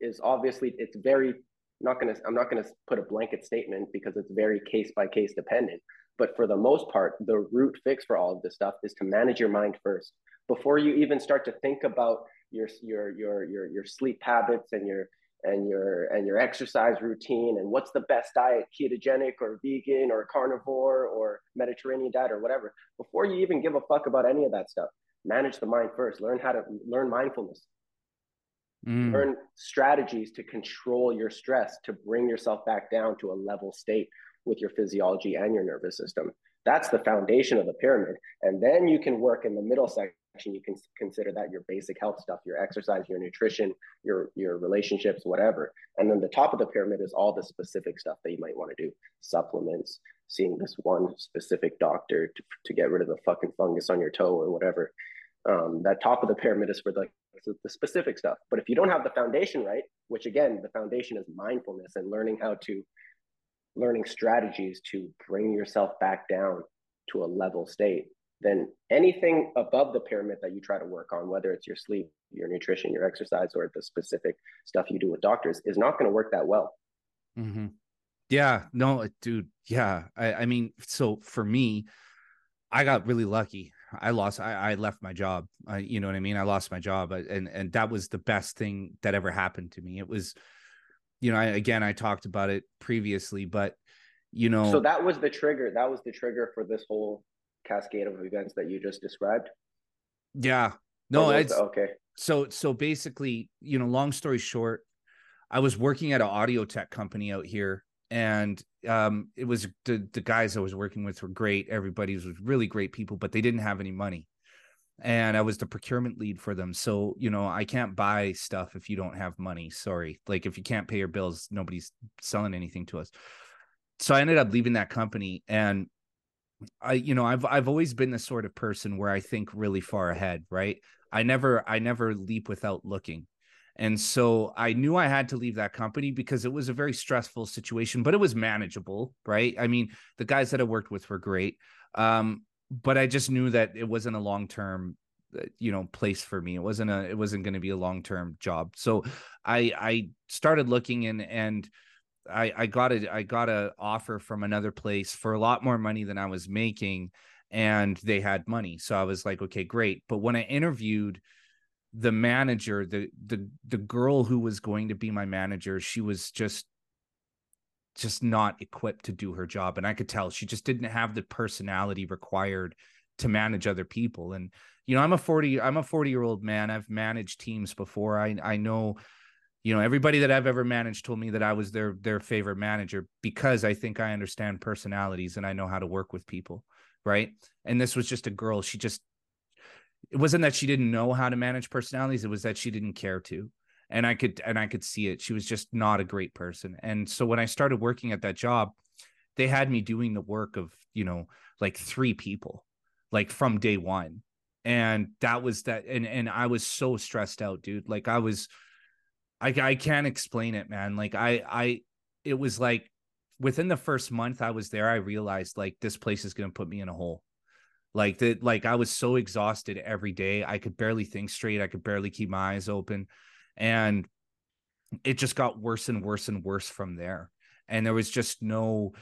Speaker 2: is obviously it's very not going to I'm not going to put a blanket statement because it's very case by case dependent. But for the most part, the root fix for all of this stuff is to manage your mind first before you even start to think about your your your your your sleep habits and your and your and your exercise routine and what's the best diet ketogenic or vegan or carnivore or mediterranean diet or whatever before you even give a fuck about any of that stuff manage the mind first learn how to learn mindfulness. Mm. learn strategies to control your stress to bring yourself back down to a level state with your physiology and your nervous system. That's the foundation of the pyramid. And then you can work in the middle section you can consider that your basic health stuff your exercise your nutrition your your relationships whatever. And then the top of the pyramid is all the specific stuff that you might want to do. Supplements seeing this one specific doctor to, to get rid of the fucking fungus on your toe or whatever. Um, that top of the pyramid is for the, the specific stuff. But if you don't have the foundation right, which again, the foundation is mindfulness and learning how to, learning strategies to bring yourself back down to a level state, then anything above the pyramid that you try to work on, whether it's your sleep, your nutrition, your exercise, or the specific stuff you do with doctors, is not going to work that well.
Speaker 1: Mm-hmm. Yeah, no, dude. Yeah. I, I mean, so for me, I got really lucky. I lost. I, I left my job. I, you know what I mean. I lost my job, and and that was the best thing that ever happened to me. It was, you know, I, again, I talked about it previously, but you know,
Speaker 2: so that was the trigger. That was the trigger for this whole cascade of events that you just described.
Speaker 1: Yeah. No, it's
Speaker 2: okay.
Speaker 1: So, so basically, you know, long story short, I was working at an audio tech company out here, and um, it was the the guys I was working with were great. Everybody was really great people, but they didn't have any money and I was the procurement lead for them. So, you know, I can't buy stuff if you don't have money. Sorry. Like if you can't pay your bills, nobody's selling anything to us. So I ended up leaving that company and I you know, I've I've always been the sort of person where I think really far ahead, right? I never I never leap without looking. And so I knew I had to leave that company because it was a very stressful situation, but it was manageable, right? I mean, the guys that I worked with were great. Um, but I just knew that it wasn't a long term uh, you know place for me it wasn't a it wasn't going to be a long term job so i i started looking and and i i got a i got a offer from another place for a lot more money than i was making and they had money. So i was like okay great. But when i interviewed the manager the the the girl who was going to be my manager she was just just not equipped to do her job and i could tell she just didn't have the personality required to manage other people and you know i'm a 40 i'm a 40 year old man. I've managed teams before. I i know you know everybody that i've ever managed told me that i was their their favorite manager because i think i understand personalities and i know how to work with people right and this was just a girl she just it wasn't that she didn't know how to manage personalities it was that she didn't care to and I could and I could see it. She was just not a great person. And so when I started working at that job, they had me doing the work of, you know, like three people, like from day one. And that was that and and I was so stressed out, dude. Like I was I I can't explain it, man. Like I I it was like within the first month I was there, I realized like this place is to put me in a hole. Like that like i was so exhausted every day. I could barely think straight. I could barely keep my eyes open. And it just got worse and worse and worse from there. And there was just no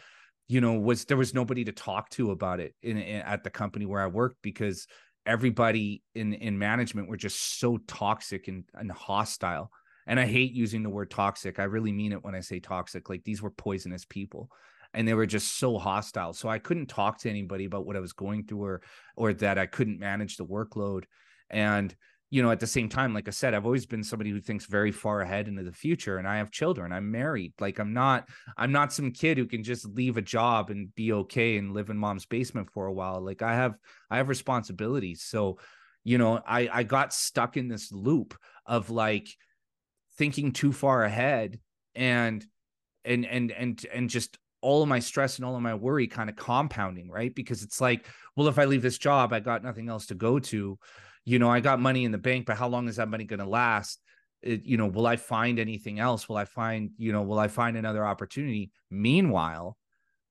Speaker 1: you know was there was nobody to talk to about it in, in, at the company where i worked because everybody in in management were just so toxic and, and hostile and i hate using the word toxic i really mean it when i say toxic like these were poisonous people and they were just so hostile so i couldn't talk to anybody about what i was going through or or that i couldn't manage the workload and you know, at the same time, like I said, I've always been somebody who thinks very far ahead into the future and I have children. I'm married. Like I'm not I'm not some kid who can just leave a job and be okay and live in mom's basement for a while. Like I have I have responsibilities. So, you know, I I got stuck in this loop of like thinking too far ahead and and and and and just all of my stress and all of my worry kind of compounding, right? Because it's like, well, if I leave this job, I got nothing else to go to you know, I got money in the bank, but how long is that money going to last? It, you know, will I find anything else? Will I find, you know, will I find another opportunity? Meanwhile,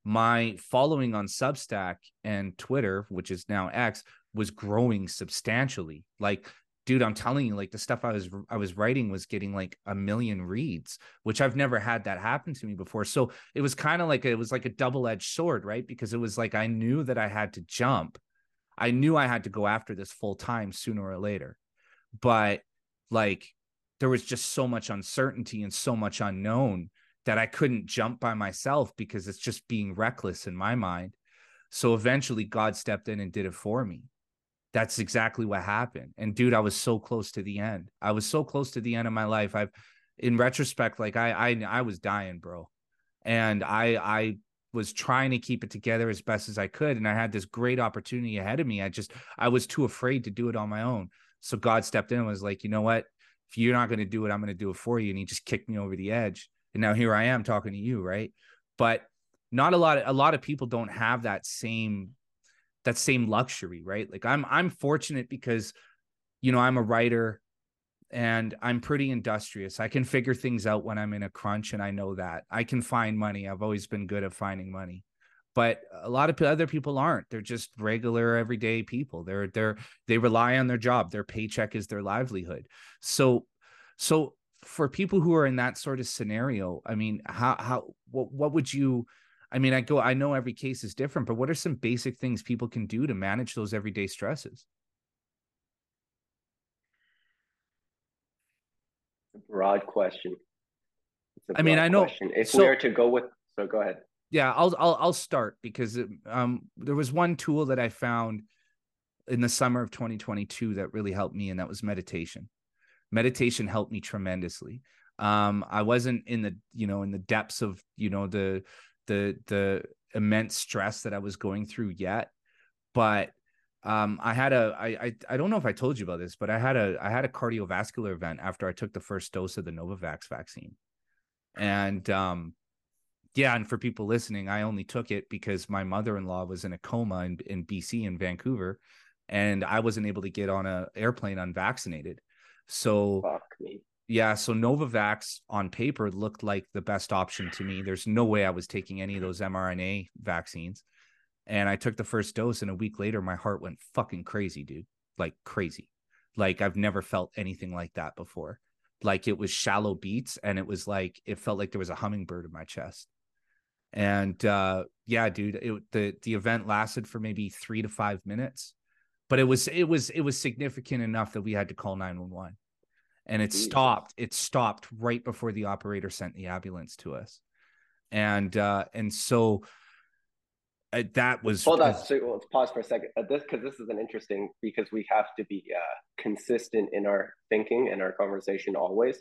Speaker 1: my following on Substack and Twitter, which is now X, was growing substantially. Like, dude, I'm telling you, like the stuff I was I was writing was getting like a million reads, which I've never had that happen to me before. So it was kind of like it was like a double edged sword, right? Because it was like I knew that I had to jump I knew I had to go after this full time sooner or later. But like there was just so much uncertainty and so much unknown that I couldn't jump by myself because it's just being reckless in my mind. So eventually God stepped in and did it for me. That's exactly what happened. And dude, I was so close to the end. I was so close to the end of my life. I've in retrospect, like I I I was dying, bro. And I I was trying to keep it together as best as I could. And I had this great opportunity ahead of me. I just, I was too afraid to do it on my own. So God stepped in and was like, you know what? If you're not going to do it, I'm going to do it for you. And he just kicked me over the edge. And now here I am talking to you. Right. But not a lot of, a lot of people don't have that same, that same luxury. Right. Like I'm, I'm fortunate because, you know, I'm a writer and I'm pretty industrious. I can figure things out when I'm in a crunch, and I know that I can find money. I've always been good at finding money, but a lot of other people aren't. They're just regular, everyday people. They're they're they rely on their job. Their paycheck is their livelihood. So, so for people who are in that sort of scenario, I mean, how how what what would you? I mean, I go. I know every case is different, but what are some basic things people can do to manage those everyday stresses?
Speaker 2: It's a broad question.
Speaker 1: I mean, I know.
Speaker 2: Question. If so, we are to go with, so go ahead.
Speaker 1: Yeah, I'll I'll I'll start because um there was one tool that I found in the summer of 2022 that really helped me, and that was meditation. Meditation helped me tremendously. Um, I wasn't in the you know in the depths of you know the the the immense stress that I was going through yet, but um i had a I, I i don't know if i told you about this but i had a i had a cardiovascular event after i took the first dose of the novavax vaccine. And um yeah and for people listening i only took it because my mother-in-law was in a coma in, in bc in vancouver and i wasn't able to get on a airplane unvaccinated. So yeah so novavax on paper looked like the best option to me there's no way i was taking any of those mrna vaccines and I took the first dose, and a week later, my heart went fucking crazy, dude. Like crazy. Like I've never felt anything like that before. Like it was shallow beats, and it was like it felt like there was a hummingbird in my chest. And uh yeah, dude, it, the the event lasted for maybe three to five minutes, but it was it was it was significant enough that we had to call nine one one, and it stopped. It stopped right before the operator sent the ambulance to us, and uh and so uh, that was
Speaker 2: hold on so let's pause for a second. Uh, this because this is an interesting because we have to be uh, consistent in our thinking and our conversation always.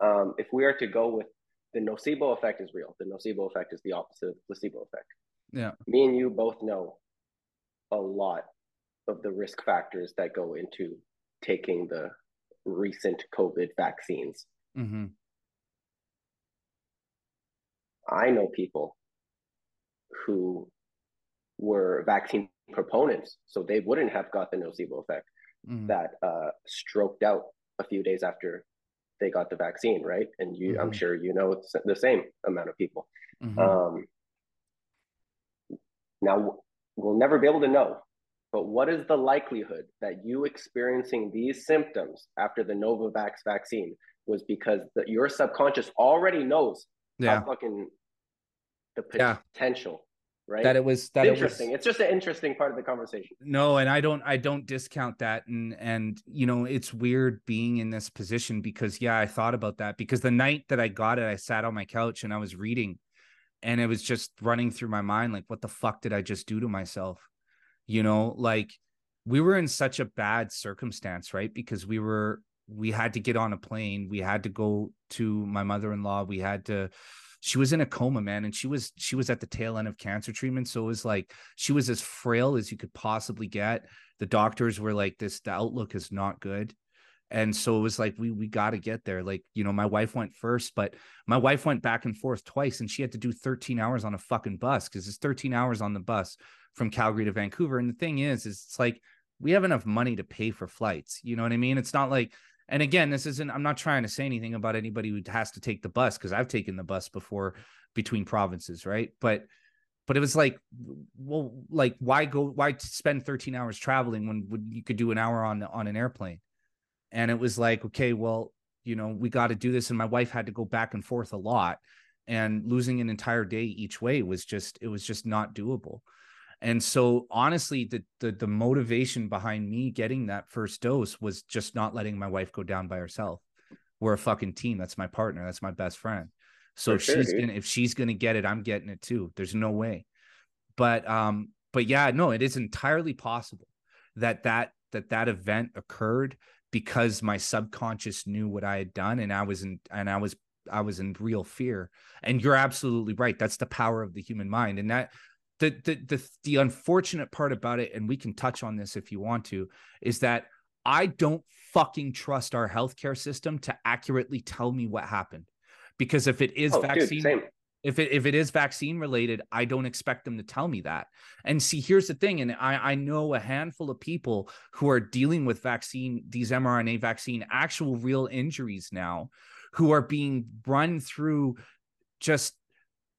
Speaker 2: Um, if we are to go with the nocebo effect is real. The nocebo effect is the opposite of the placebo effect.
Speaker 1: Yeah.
Speaker 2: Me and you both know a lot of the risk factors that go into taking the recent covid vaccines
Speaker 1: mm-hmm.
Speaker 2: i know people who were vaccine proponents, so they wouldn't have got the nocebo effect mm-hmm. that uh, stroked out a few days after they got the vaccine, right? And you, mm-hmm. I'm sure you know the same amount of people. Mm-hmm. Um, now, we'll never be able to know, but what is the likelihood that you experiencing these symptoms after the Novavax vaccine was because the, your subconscious already knows
Speaker 1: yeah.
Speaker 2: how fucking the potential right?
Speaker 1: That it was that
Speaker 2: interesting.
Speaker 1: it was,
Speaker 2: it's just an interesting part of the conversation.
Speaker 1: No and i don't i don't discount that. And and you know it's weird being in this position because yeah i thought about that because the night that i got it i sat on my couch and i was reading and it was just running through my mind like what the fuck did i just do to myself you know like we were in such a bad circumstance right because we were we had to get on a plane we had to go to my mother-in-law we had to she was in a coma, man, and she was she was at the tail end of cancer treatment. So it was like she was as frail as you could possibly get. The doctors were like, "This the outlook is not good." And so it was like we we got to get there. Like you know, my wife went first, but my wife went back and forth twice, and she had to do 13 hours on a fucking bus because it's 13 hours on the bus from Calgary to Vancouver. And the thing is, is it's like we have enough money to pay for flights. You know what I mean? It's not like and again, this isn't, I'm not trying to say anything about anybody who has to take the bus because I've taken the bus before between provinces, right? But, but it was like, well, like why go, why spend 13 hours traveling when, you could do an hour on, on an airplane? And it was like, okay, well, you know, we got to do this. And my wife had to go back and forth a lot and losing an entire day each way was just, it was just not doable. And so honestly, the, the the motivation behind me getting that first dose was just not letting my wife go down by herself. We're a fucking team. That's my partner. That's my best friend. So if she's gonna if she's gonna get it, I'm getting it too. There's no way. But um, but yeah, no, it is entirely possible that that that that event occurred because my subconscious knew what I had done and I was in and I was I was in real fear. And you're absolutely right. That's the power of the human mind. And that the, the the the unfortunate part about it, and we can touch on this if you want to, is that I don't fucking trust our healthcare system to accurately tell me what happened. Because if it is oh, vaccine, dude, if it if it is vaccine related, I don't expect them to tell me that. And see, here's the thing, and I I know a handful of people who are dealing with vaccine, these mRNA vaccine, actual real injuries now, who are being run through just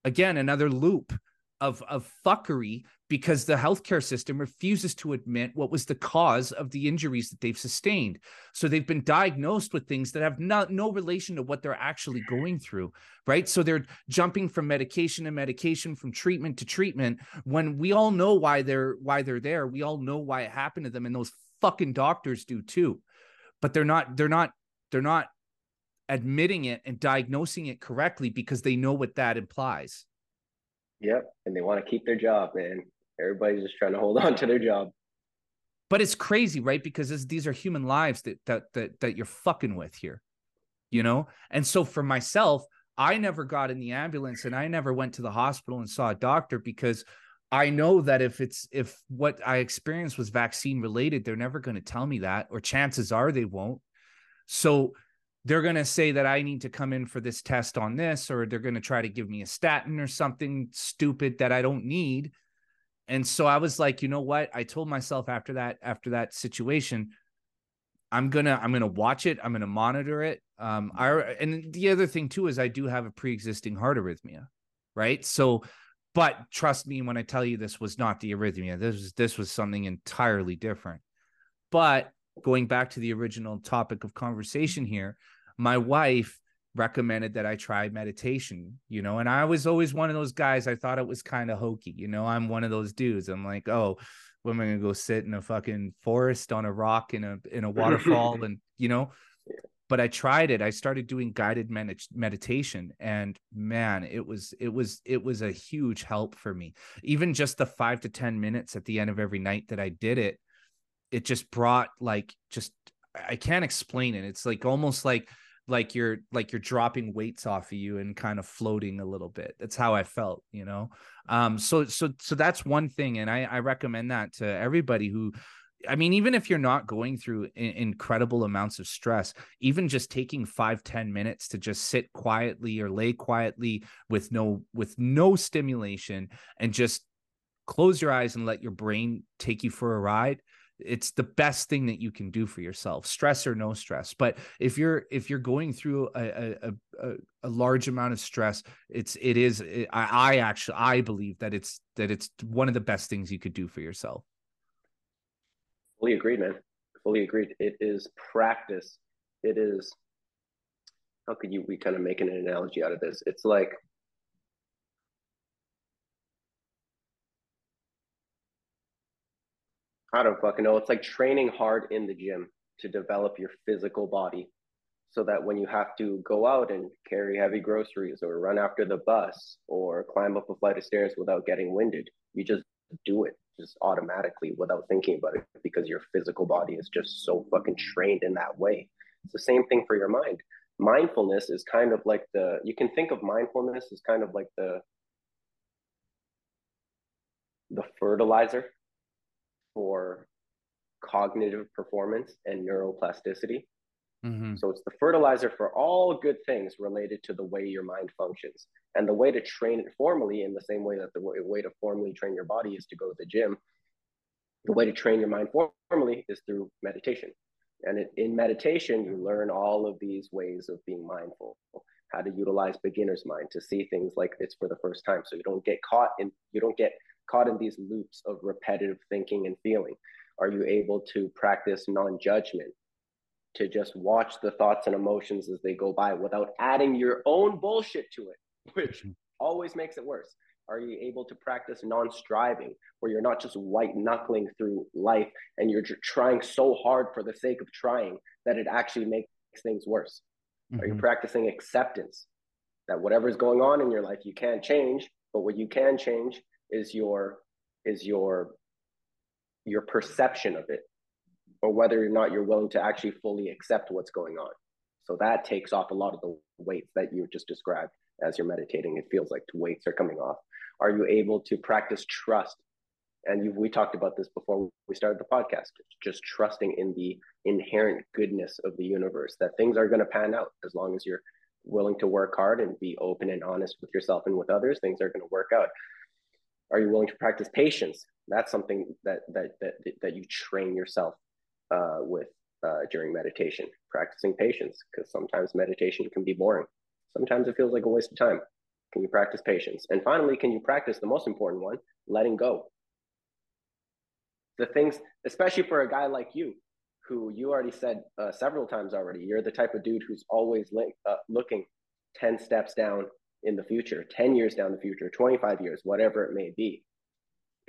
Speaker 1: again another loop of of fuckery because the healthcare system refuses to admit what was the cause of the injuries that they've sustained. So they've been diagnosed with things that have not no relation to what they're actually going through, right? So they're jumping from medication to medication, from treatment to treatment, when we all know why they're why they're there. We all know why it happened to them, and those fucking doctors do too. But they're not, they're not, they're not admitting it and diagnosing it correctly because they know what that implies.
Speaker 2: Yep. And they want to keep their job, man. Everybody's just trying to hold on to their job.
Speaker 1: But it's crazy, right? Because this, these are human lives that that that that you're fucking with here. You know? And so for myself, I never got in the ambulance and I never went to the hospital and saw a doctor because I know that if it's if what I experienced was vaccine related, they're never going to tell me that, or chances are they won't. So they're going to say that I need to come in for this test on this, or they're going to try to give me a statin or something stupid that I don't need. And so I was like, you know what? I told myself after that, after that situation, I'm gonna I'm gonna watch it. I'm gonna monitor it. Um, I and the other thing too is I do have a pre-existing heart arrhythmia, right? So but trust me when I tell you this was not the arrhythmia. This was this was something entirely different. But going back to the original topic of conversation here, my wife recommended that I try meditation, you know, and I was always one of those guys. I thought it was kind of hokey, you know. I'm one of those dudes. I'm like, oh, when am I gonna go sit in a fucking forest on a rock in a in a waterfall and you know but I tried it. I started doing guided med- meditation and man, it was it was it was a huge help for me. Even just the 5 to 10 minutes at the end of every night that I did it, it just brought like just I can't explain it. It's like almost like like you're like you're dropping weights off of you and kind of floating a little bit. That's how I felt, you know. Um so so so that's one thing and I I recommend that to everybody who I mean, even if you're not going through incredible amounts of stress, even just taking five ten minutes to just sit quietly or lay quietly with no with no stimulation and just close your eyes and let your brain take you for a ride it's the best thing that you can do for yourself stress or no stress but if you're if you're going through a a, a, a large amount of stress it's it is it, I, I actually i believe that it's that it's one of the best things you could do for yourself
Speaker 2: Fully agreed, man. Fully agreed. It is practice. It is. How could you? We kind of making an analogy out of this. It's like I don't fucking know. It's like training hard in the gym to develop your physical body so that when you have to go out and carry heavy groceries or run after the bus or climb up a flight of stairs without getting winded, you just do it just automatically without thinking about it because your physical body is just so fucking trained in that way. It's the same thing for your mind. Mindfulness is kind of like the you can think of mindfulness as kind of like the the fertilizer for cognitive performance and neuroplasticity. Mm-hmm. So it's the fertilizer for all good things related to the way your mind functions. And the way to train it formally, in the same way that the way, way to formally train your body is to go to the gym, the way to train your mind formally is through meditation. And it, in meditation, you learn all of these ways of being mindful, how to utilize beginner's mind to see things like it's for the first time. So you don't get caught in you don't get caught in these loops of repetitive thinking and feeling. Are you able to practice non-judgment to just watch the thoughts and emotions as they go by without adding your own bullshit to it, which mm-hmm. always makes it worse? Are you able to practice non striving, where you're not just white knuckling through life and you're trying so hard for the sake of trying that it actually makes things worse? Mm-hmm. Are you mm-hmm. practicing acceptance that whatever's going on in your life you can't change, but what you can change is your is your your perception of it or whether or not you're willing to actually fully accept what's going on. So that takes off a lot of the weights that you just described as you're meditating. It feels like the weights are coming off. Are you able to practice trust? And you, we talked about this before we started the podcast. Just trusting in the inherent goodness of the universe that things are going to pan out as long as you're willing to work hard and be open and honest with yourself and with others. Things are going to work out. Are you willing to practice patience? That's something that that that that you train yourself uh, with uh, during meditation, practicing patience, because sometimes meditation can be boring. Sometimes it feels like a waste of time. Can you practice patience? And finally, can you practice the most important one, letting go? The things, especially for a guy like you, who you already said uh, several times already, you're the type of dude who's always link, uh, looking 10 steps down in the future, 10 years down the future, 25 years, whatever it may be.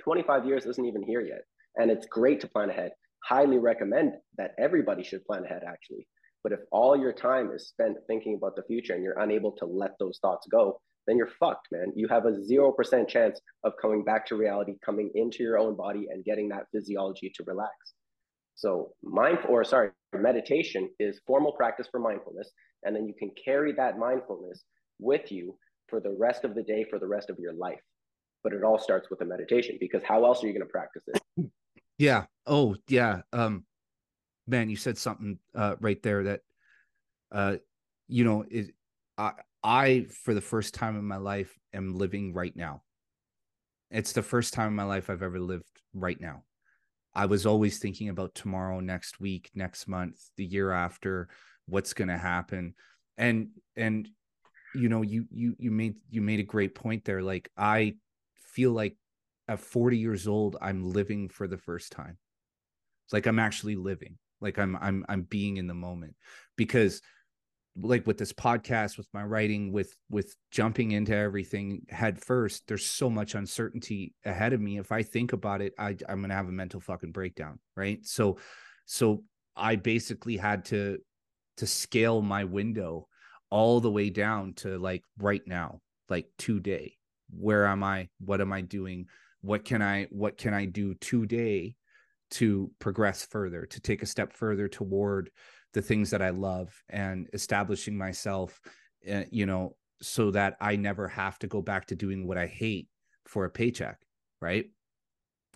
Speaker 2: 25 years isn't even here yet. And it's great to plan ahead highly recommend that everybody should plan ahead actually But if all your time is spent thinking about the future and you're unable to let those thoughts go, then you're fucked, man. You have a 0% chance of coming back to reality, coming into your own body and getting that physiology to relax. So, mindful or sorry, meditation is formal practice for mindfulness. And then you can carry that mindfulness with you for the rest of the day, for the rest of your life. But it all starts with a meditation because how else are you going to practice it?
Speaker 1: Yeah. Oh, yeah. Um, man, you said something uh, right there that, uh, you know, is I, I for the first time in my life am living right now. It's the first time in my life I've ever lived right now. I was always thinking about tomorrow, next week, next month, the year after, what's going to happen. And and you know, you you you made you made a great point there. Like I feel like at 40 years old I'm living for the first time. It's like I'm actually living. Like I'm I'm I'm being in the moment because like with this podcast with my writing with with jumping into everything head first there's so much uncertainty ahead of me if i think about it I, i'm gonna have a mental fucking breakdown right so so i basically had to to scale my window all the way down to like right now like today where am i what am i doing what can i what can i do today to progress further to take a step further toward the things that I love and establishing myself, uh, you know, so that I never have to go back to doing what I hate for a paycheck. Right.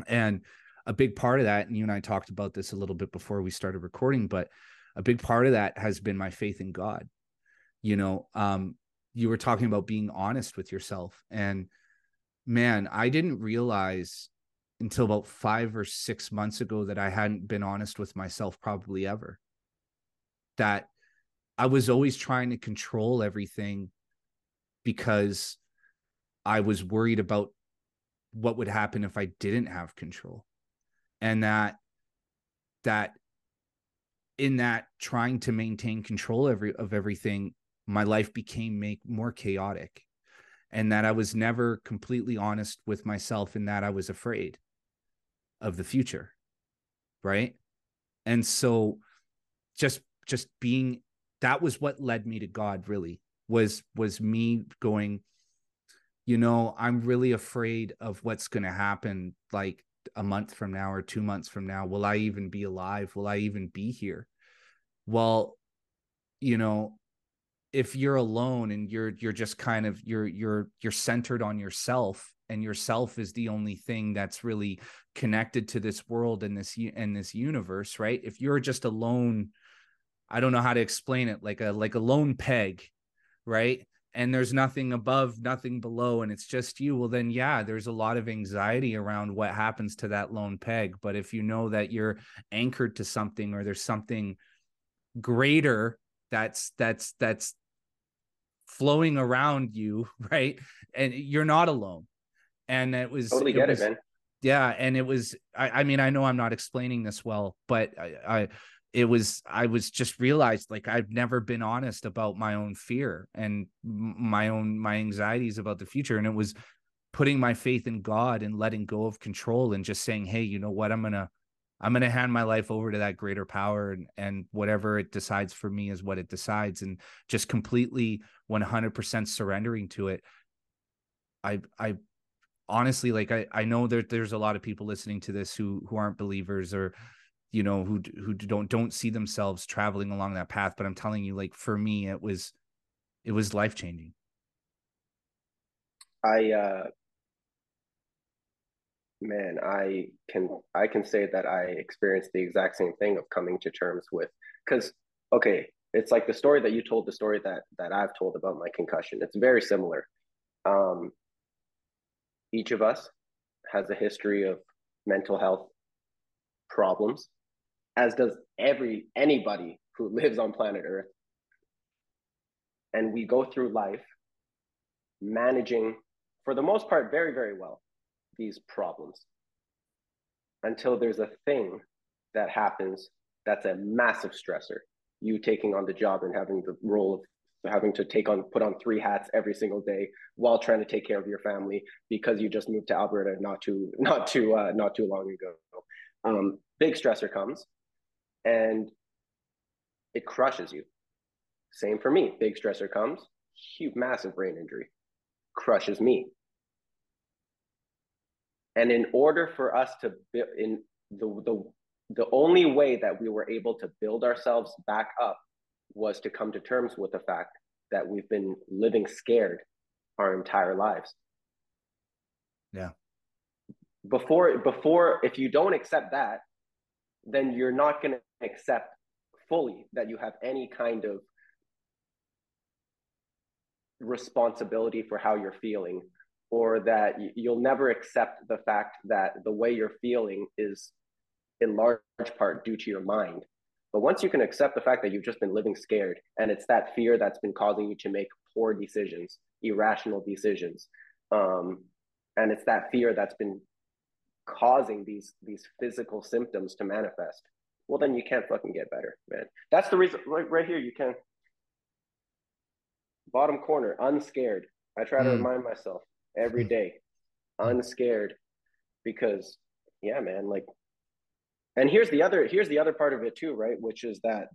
Speaker 1: And a big part of that, and you and I talked about this a little bit before we started recording, but a big part of that has been my faith in God. You know, um, you were talking about being honest with yourself. And man, I didn't realize until about five or six months ago that I hadn't been honest with myself probably ever that I was always trying to control everything because I was worried about what would happen if I didn't have control. And that that in that trying to maintain control every of everything, my life became make more chaotic. And that I was never completely honest with myself in that I was afraid of the future. Right. And so just just being that was what led me to God really was was me going you know I'm really afraid of what's going to happen like a month from now or 2 months from now will I even be alive will I even be here well you know if you're alone and you're you're just kind of you're you're you're centered on yourself and yourself is the only thing that's really connected to this world and this and this universe right if you're just alone I don't know how to explain it, like a like a lone peg, right? And there's nothing above, nothing below, and it's just you. Well, then yeah, there's a lot of anxiety around what happens to that lone peg. But if you know that you're anchored to something or there's something greater that's that's that's flowing around you, right? And you're not alone. And it was
Speaker 2: totally
Speaker 1: it
Speaker 2: get
Speaker 1: was,
Speaker 2: it, man.
Speaker 1: Yeah, and it was. I, I mean, I know I'm not explaining this well, but I, I it was i was just realized like i've never been honest about my own fear and my own my anxieties about the future and it was putting my faith in god and letting go of control and just saying hey you know what i'm gonna i'm gonna hand my life over to that greater power and and whatever it decides for me is what it decides and just completely 100% surrendering to it. I i honestly like i i know that there's a lot of people listening to this who who aren't believers or you know who who don't don't see themselves traveling along that path but i'm telling you like for me it was it was life changing
Speaker 2: i uh man i can i can say that i experienced the exact same thing of coming to terms with because okay it's like the story that you told the story that that i've told about my concussion. It's very similar. Um each of us has a history of mental health problems as does every anybody who lives on planet Earth. And we go through life managing, for the most part, very, very well, these problems until there's a thing that happens that's a massive stressor. You taking on the job and having the role of having to take on put on three hats every single day while trying to take care of your family because you just moved to Alberta not too not too uh, not too long ago. Um, big stressor comes, and it crushes you. Same for me. Big stressor comes, huge, massive brain injury, crushes me. And in order for us to build in the, the the only way that we were able to build ourselves back up was to come to terms with the fact that we've been living scared our entire lives.
Speaker 1: Yeah.
Speaker 2: Before before if you don't accept that, then you're not going to accept fully that you have any kind of responsibility for how you're feeling or that you'll never accept the fact that the way you're feeling is in large part due to your mind. But once you can accept the fact that you've just been living scared and it's that fear that's been causing you to make poor decisions irrational decisions um, and it's that fear that's been causing these these physical symptoms to manifest well then you can't fucking get better man. That's the reason right, right here you can. Bottom corner unscared. I try to mm. remind myself every hmm. unscared because yeah man like and here's the other here's the other part of it too right? Which is that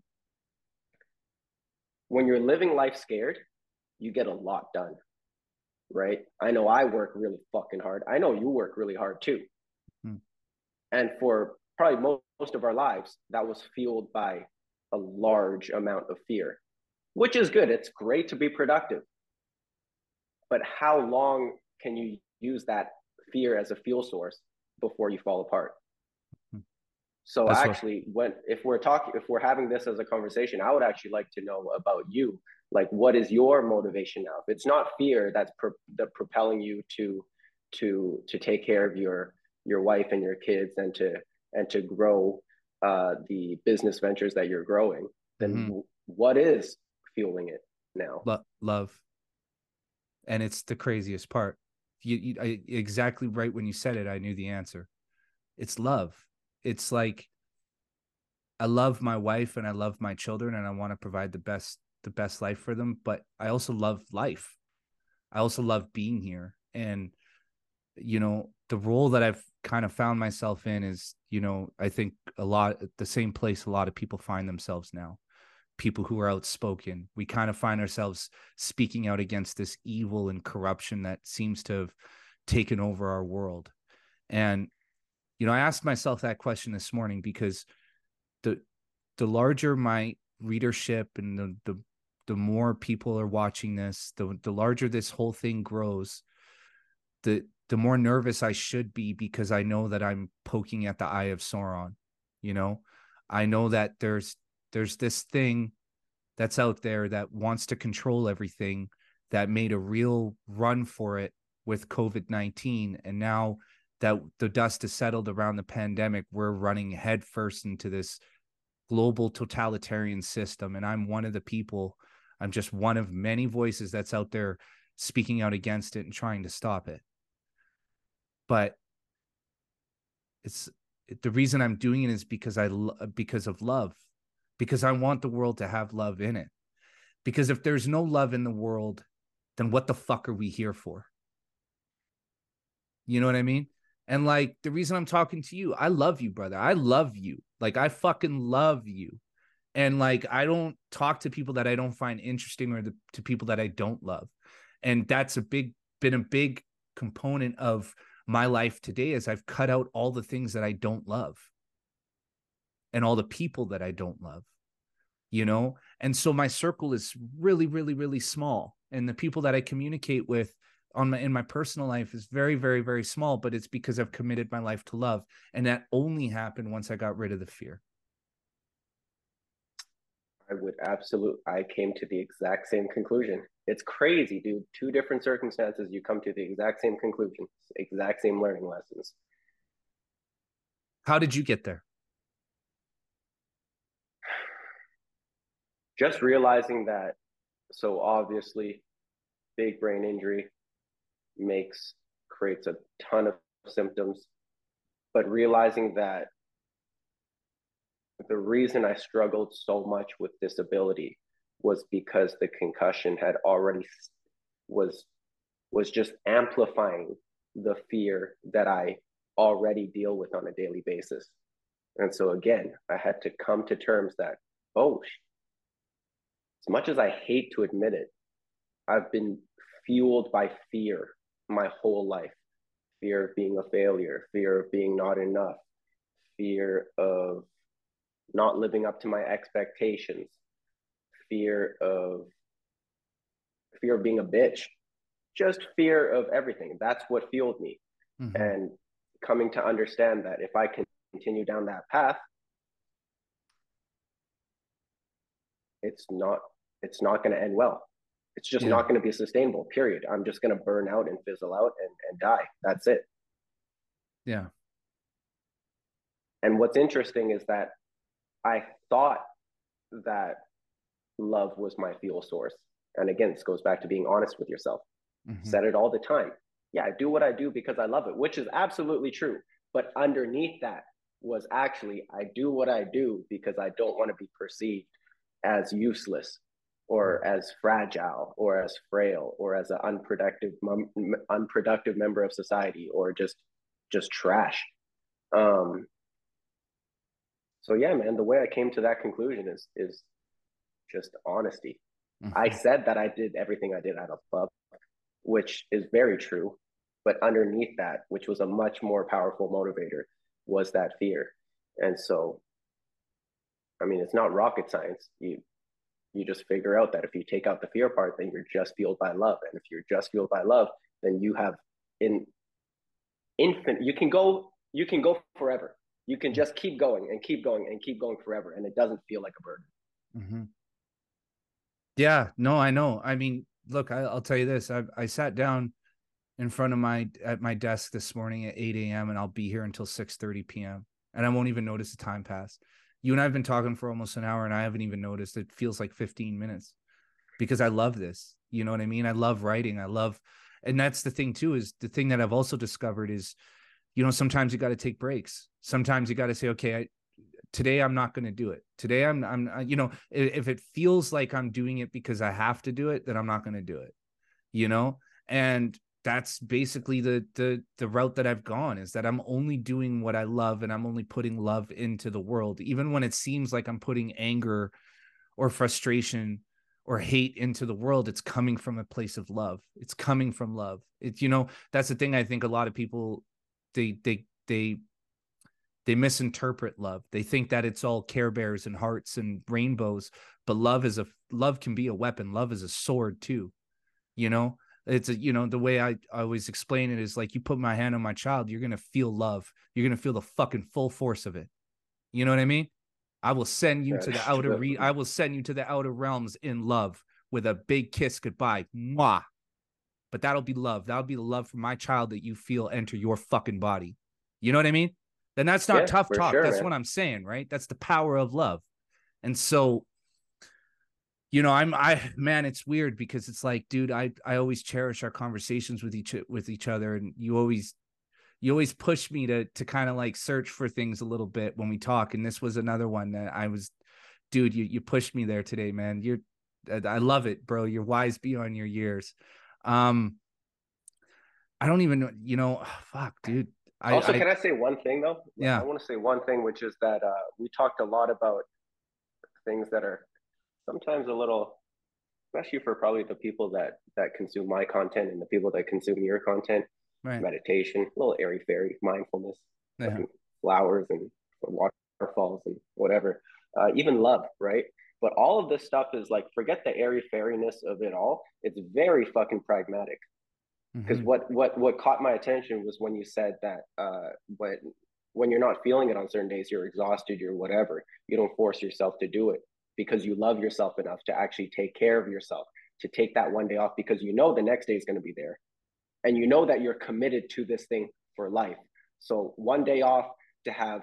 Speaker 2: when you're living life scared you get a lot done right? I know i work really fucking hard. I know you work really hard too. Hmm. and for probably most, most of our lives that was fueled by a large amount of fear which is good. It's great to be productive. But how long can you use that fear as a fuel source before you fall apart so That's actually, what... when if we're talking, if we're having this as a conversation, I would actually like to know about you. Like, what is your motivation now? If it's not fear that's pro- that propelling you to to to take care of your your wife and your kids and to and to grow uh, the business ventures that you're growing, then mm-hmm. what is fueling it now?
Speaker 1: Lo- love, and it's the craziest part. You, you I, exactly right when you said it, I knew the answer. It's love it's like I love my wife and I love my children and I want to provide the best the best life for them, but I also love life. I also love being here and you know the role that I've kind of found myself in is you know I think a lot the same place a lot of people find themselves now people who are outspoken we kind of find ourselves speaking out against this evil and corruption that seems to have taken over our world and you know, I asked myself that question this morning because the the larger my readership and the the the more people are watching this, the the larger this whole thing grows, the the more nervous I should be because I know that I'm poking at the eye of Sauron. You know, I know that there's there's this thing that's out there that wants to control everything that made a real run for it with COVID 19. And now that the dust has settled around the pandemic, we're running headfirst into this global totalitarian system. And I'm one of the people, I'm just one of many voices that's out there speaking out against it and trying to stop it. But it's the reason I'm doing it is because I because of love, because I want the world to have love in it. Because if there's no love in the world, then what the fuck are we here for? You know what I mean? And like the reason I'm talking to you, I love you, brother. I love you. Like I fucking love you. And like I don't talk to people that I don't find interesting or the, to people that I don't love. And that's a big been a big component of my life today is I've cut out all the things that I don't love and all the people that I don't love. You know? And so my circle is really really really small. And the people that I communicate with on my in my personal life is very very very small but it's because i've committed my life to love. And that only happened once i got rid of the fear.
Speaker 2: I would absolutely i came to the exact same conclusion. It's crazy dude. Two different circumstances you come to the exact same conclusion exact same learning lessons.
Speaker 1: How did you get there
Speaker 2: just realizing that so obviously big brain injury makes creates a ton of symptoms but realizing that the reason i struggled so much with disability was because the concussion had already was was just amplifying the fear that i already deal with on a daily basis. And so again i had to come to terms that oh as much as I hate to admit it, I've been fueled by fear my whole life fear of being a failure, fear of being not enough, fear of not living up to my expectations, fear of fear of being a bitch, just fear of everything. That's what fueled me. Mm-hmm. And coming to understand that if I continue down that path, it's not it's not going to end well. It's just yeah. not going to be sustainable, period. I'm just going to burn out and fizzle out and, and die. That's it.
Speaker 1: Yeah.
Speaker 2: And what's interesting is that I thought that love was my fuel source. And again, this goes back to being honest with yourself. Mm-hmm. Said it all the time. Yeah, I do what I do because I love it, which is absolutely true. But underneath that was actually, I do what I do because I don't want to be perceived as useless or as fragile or as frail or as an unproductive unproductive member of society or just just trash. Um so yeah man the way i came to that conclusion is is just honesty. Mm-hmm. i said that i did everything i did out of love which is very true but underneath that which was a much more powerful motivator was that fear. And so i mean it's not rocket science you you just figure out that if you take out the fear part, then you're just fueled by love. And if you're just fueled by love, then you have in infinite, you can go, you can go forever. You can just keep going and keep going and keep going forever. And it doesn't feel like a burden.
Speaker 1: Mm-hmm. Yeah, no, I know. I mean, look, I, will tell you this. I, I sat down in front of my, at my desk this morning at 8 a.m. and I'll be here until 6 30 p.m. and I won't even notice the time pass you and I've been talking for almost an hour and I haven't even noticed. It feels like 15 minutes because I love this. You know what I mean? I love writing. I love, and that's the thing too, is the thing that I've also discovered is, you know, sometimes you got to take breaks. Sometimes you got to say, okay, I, today I'm not going to do it. Today I'm, I'm, uh, you know, if it feels like I'm doing it because I have to do it, then I'm not going to do it, you know? And that's basically the the the route that I've gone is that I'm only doing what I love and I'm only putting love into the world. Even when it seems like I'm putting anger or frustration or hate into the world it's coming from a place of love. It's coming from love. It's you know that's the thing I think a lot of people they they they they misinterpret love. They think that it's all care bears and hearts and rainbows but love is a love can be a weapon. Love is a sword too you know it's a, you know the way I, I always explain it is like you put my hand on my child you're gonna feel love. You're gonna feel the fucking full force of it. You know what i mean? I will send you to the outer re- i will send you to the outer realms in love with a big kiss goodbye. Mwah. but that'll be love. That'll be the love for my child that you feel enter your fucking body. You know what i mean? Then that's not yeah, tough talk. sure, that's man. what i'm saying right? That's the power of love. And so you know i'm i man it's weird because it's like dude i i always cherish our conversations with each with each other and you always you always push me to to kind of like search for things a little bit when we talk and this was another one that i was dude you you pushed me there today man. You're i love it bro. You're wise beyond your years. Um i don't even know you know fuck dude.
Speaker 2: I, also I, can i say one thing though? Yeah. I want to say one thing which is that uh we talked a lot about things that are sometimes a little especially for probably the people that that consume my content and the people that consume your content. Right. meditation a little airy fairy mindfulness yeah. flowers and waterfalls and whatever. Uh, even love right? But all of this stuff is like forget the airy fairiness of it all. It's very fucking pragmatic. Because mm-hmm. what what what caught my attention was when you said that uh when when you're not feeling it on certain days you're exhausted you're whatever. You don't force yourself to do it because you love yourself enough to actually take care of yourself, to take that one day off because you know the next day is going to be there. And you know that you're committed to this thing for life. So one day off to have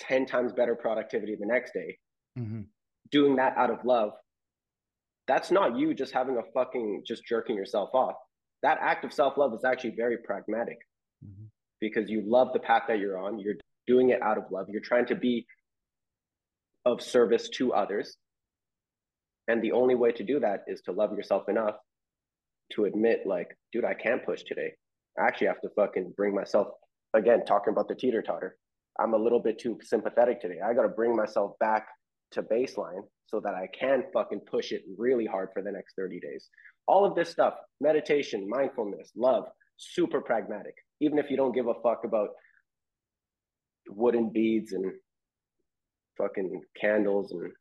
Speaker 2: 10 times better productivity the next day, mm-hmm. doing that out of love, that's not you just having a fucking just jerking yourself off. That act of self love is actually very pragmatic mm-hmm. because you love the path that you're on. You're doing it out of love. You're trying to be of service to others. And the only way to do that is to love yourself enough to admit, like, dude, I can't push today. I actually have to fucking bring myself, again, talking about the teeter totter. I'm a little bit too sympathetic today. I got to bring myself back to baseline so that I can fucking push it really hard for the next 30 days. All of this stuff, meditation, mindfulness, love, super pragmatic. Even if you don't give a fuck about wooden beads and fucking candles and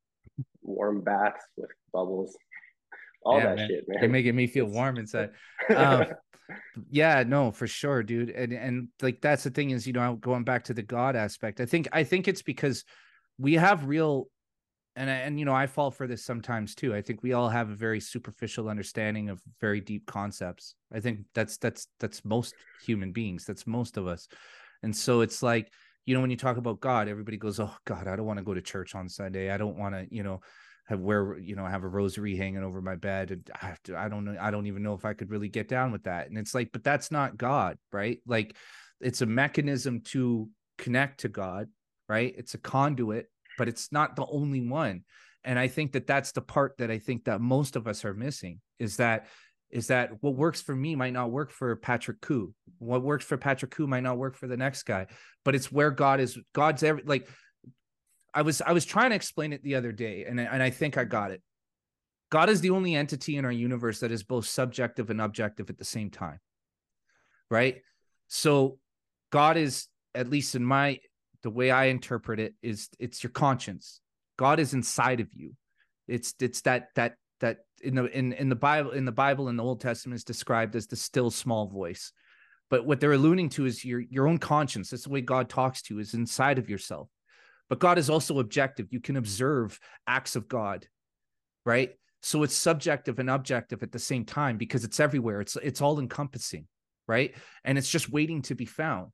Speaker 2: warm baths with bubbles, all yeah, that man. shit, man.
Speaker 1: You're making me feel warm inside. Um, yeah, no, for sure, dude. And and like that's the thing is, you know, going back to the God aspect, I think I think it's because we have real and and you know I fall for this sometimes too. I think we all have a very superficial understanding of very deep concepts. I think that's that's that's most human beings. That's most of us. And so it's like, you know, when you talk about God, everybody goes, "Oh God, I don't want to go to church on Sunday. I don't want to, you know, have where you know, have a rosary hanging over my bed. And I, have to, I don't know, I don't even know if I could really get down with that." And it's like, but that's not God, right? Like, it's a mechanism to connect to God, right? It's a conduit but it's not the only one and i think that that's the part that i think that most of us are missing is that is that what works for me might not work for Patrick Koo. What works for Patrick Koo might not work for the next guy. But it's where God is. God's every like. I was I was trying to explain it the other day, and and I think I got it. God is the only entity in our universe that is both subjective and objective at the same time. Right. So, God is at least in my the way I interpret it is it's your conscience. God is inside of you. It's it's that that that in the in in the Bible in the Bible in the Old Testament is described as the still small voice. But what they're alluding to is your your own conscience. That's the way God talks to you, is inside of yourself. But God is also objective. You can observe acts of God, right? So it's subjective and objective at the same time because it's everywhere. It's it's all encompassing, right? And it's just waiting to be found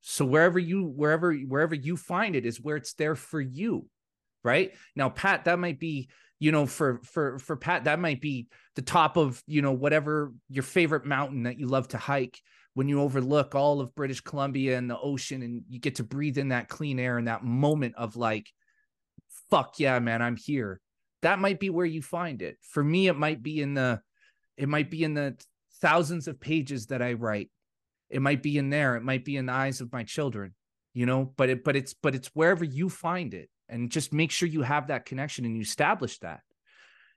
Speaker 1: so wherever you wherever wherever you find it is where it's there for you right now pat that might be you know for for for pat that might be the top of you know whatever your favorite mountain that you love to hike. When you overlook all of british columbia and the ocean and you get to breathe in that clean air and that moment of like fuck yeah man i'm here. That might be where you find it. For me it might be in the it might be in the thousands of pages that i write. It might be in there. It might be in the eyes of my children you know but it but it's but it's wherever you find it and just make sure you have that connection and you establish that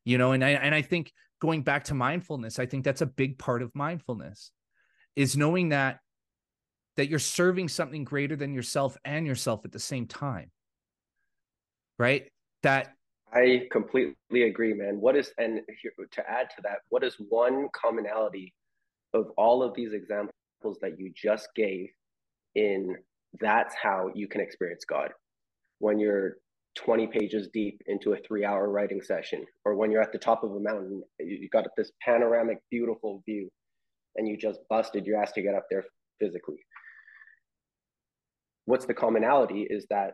Speaker 1: you know and i and i think going back to mindfulness i think that's a big part of mindfulness is knowing that that you're serving something greater than yourself and yourself at the same time right that
Speaker 2: i completely agree man what is and to add to that what is one commonality of all of these examples that you just gave in that's how you can experience God. When you're 20 pages deep into a three hour writing session, or when you're at the top of a mountain, you got this panoramic, beautiful view, and you just busted your ass to get up there physically. What's the commonality is that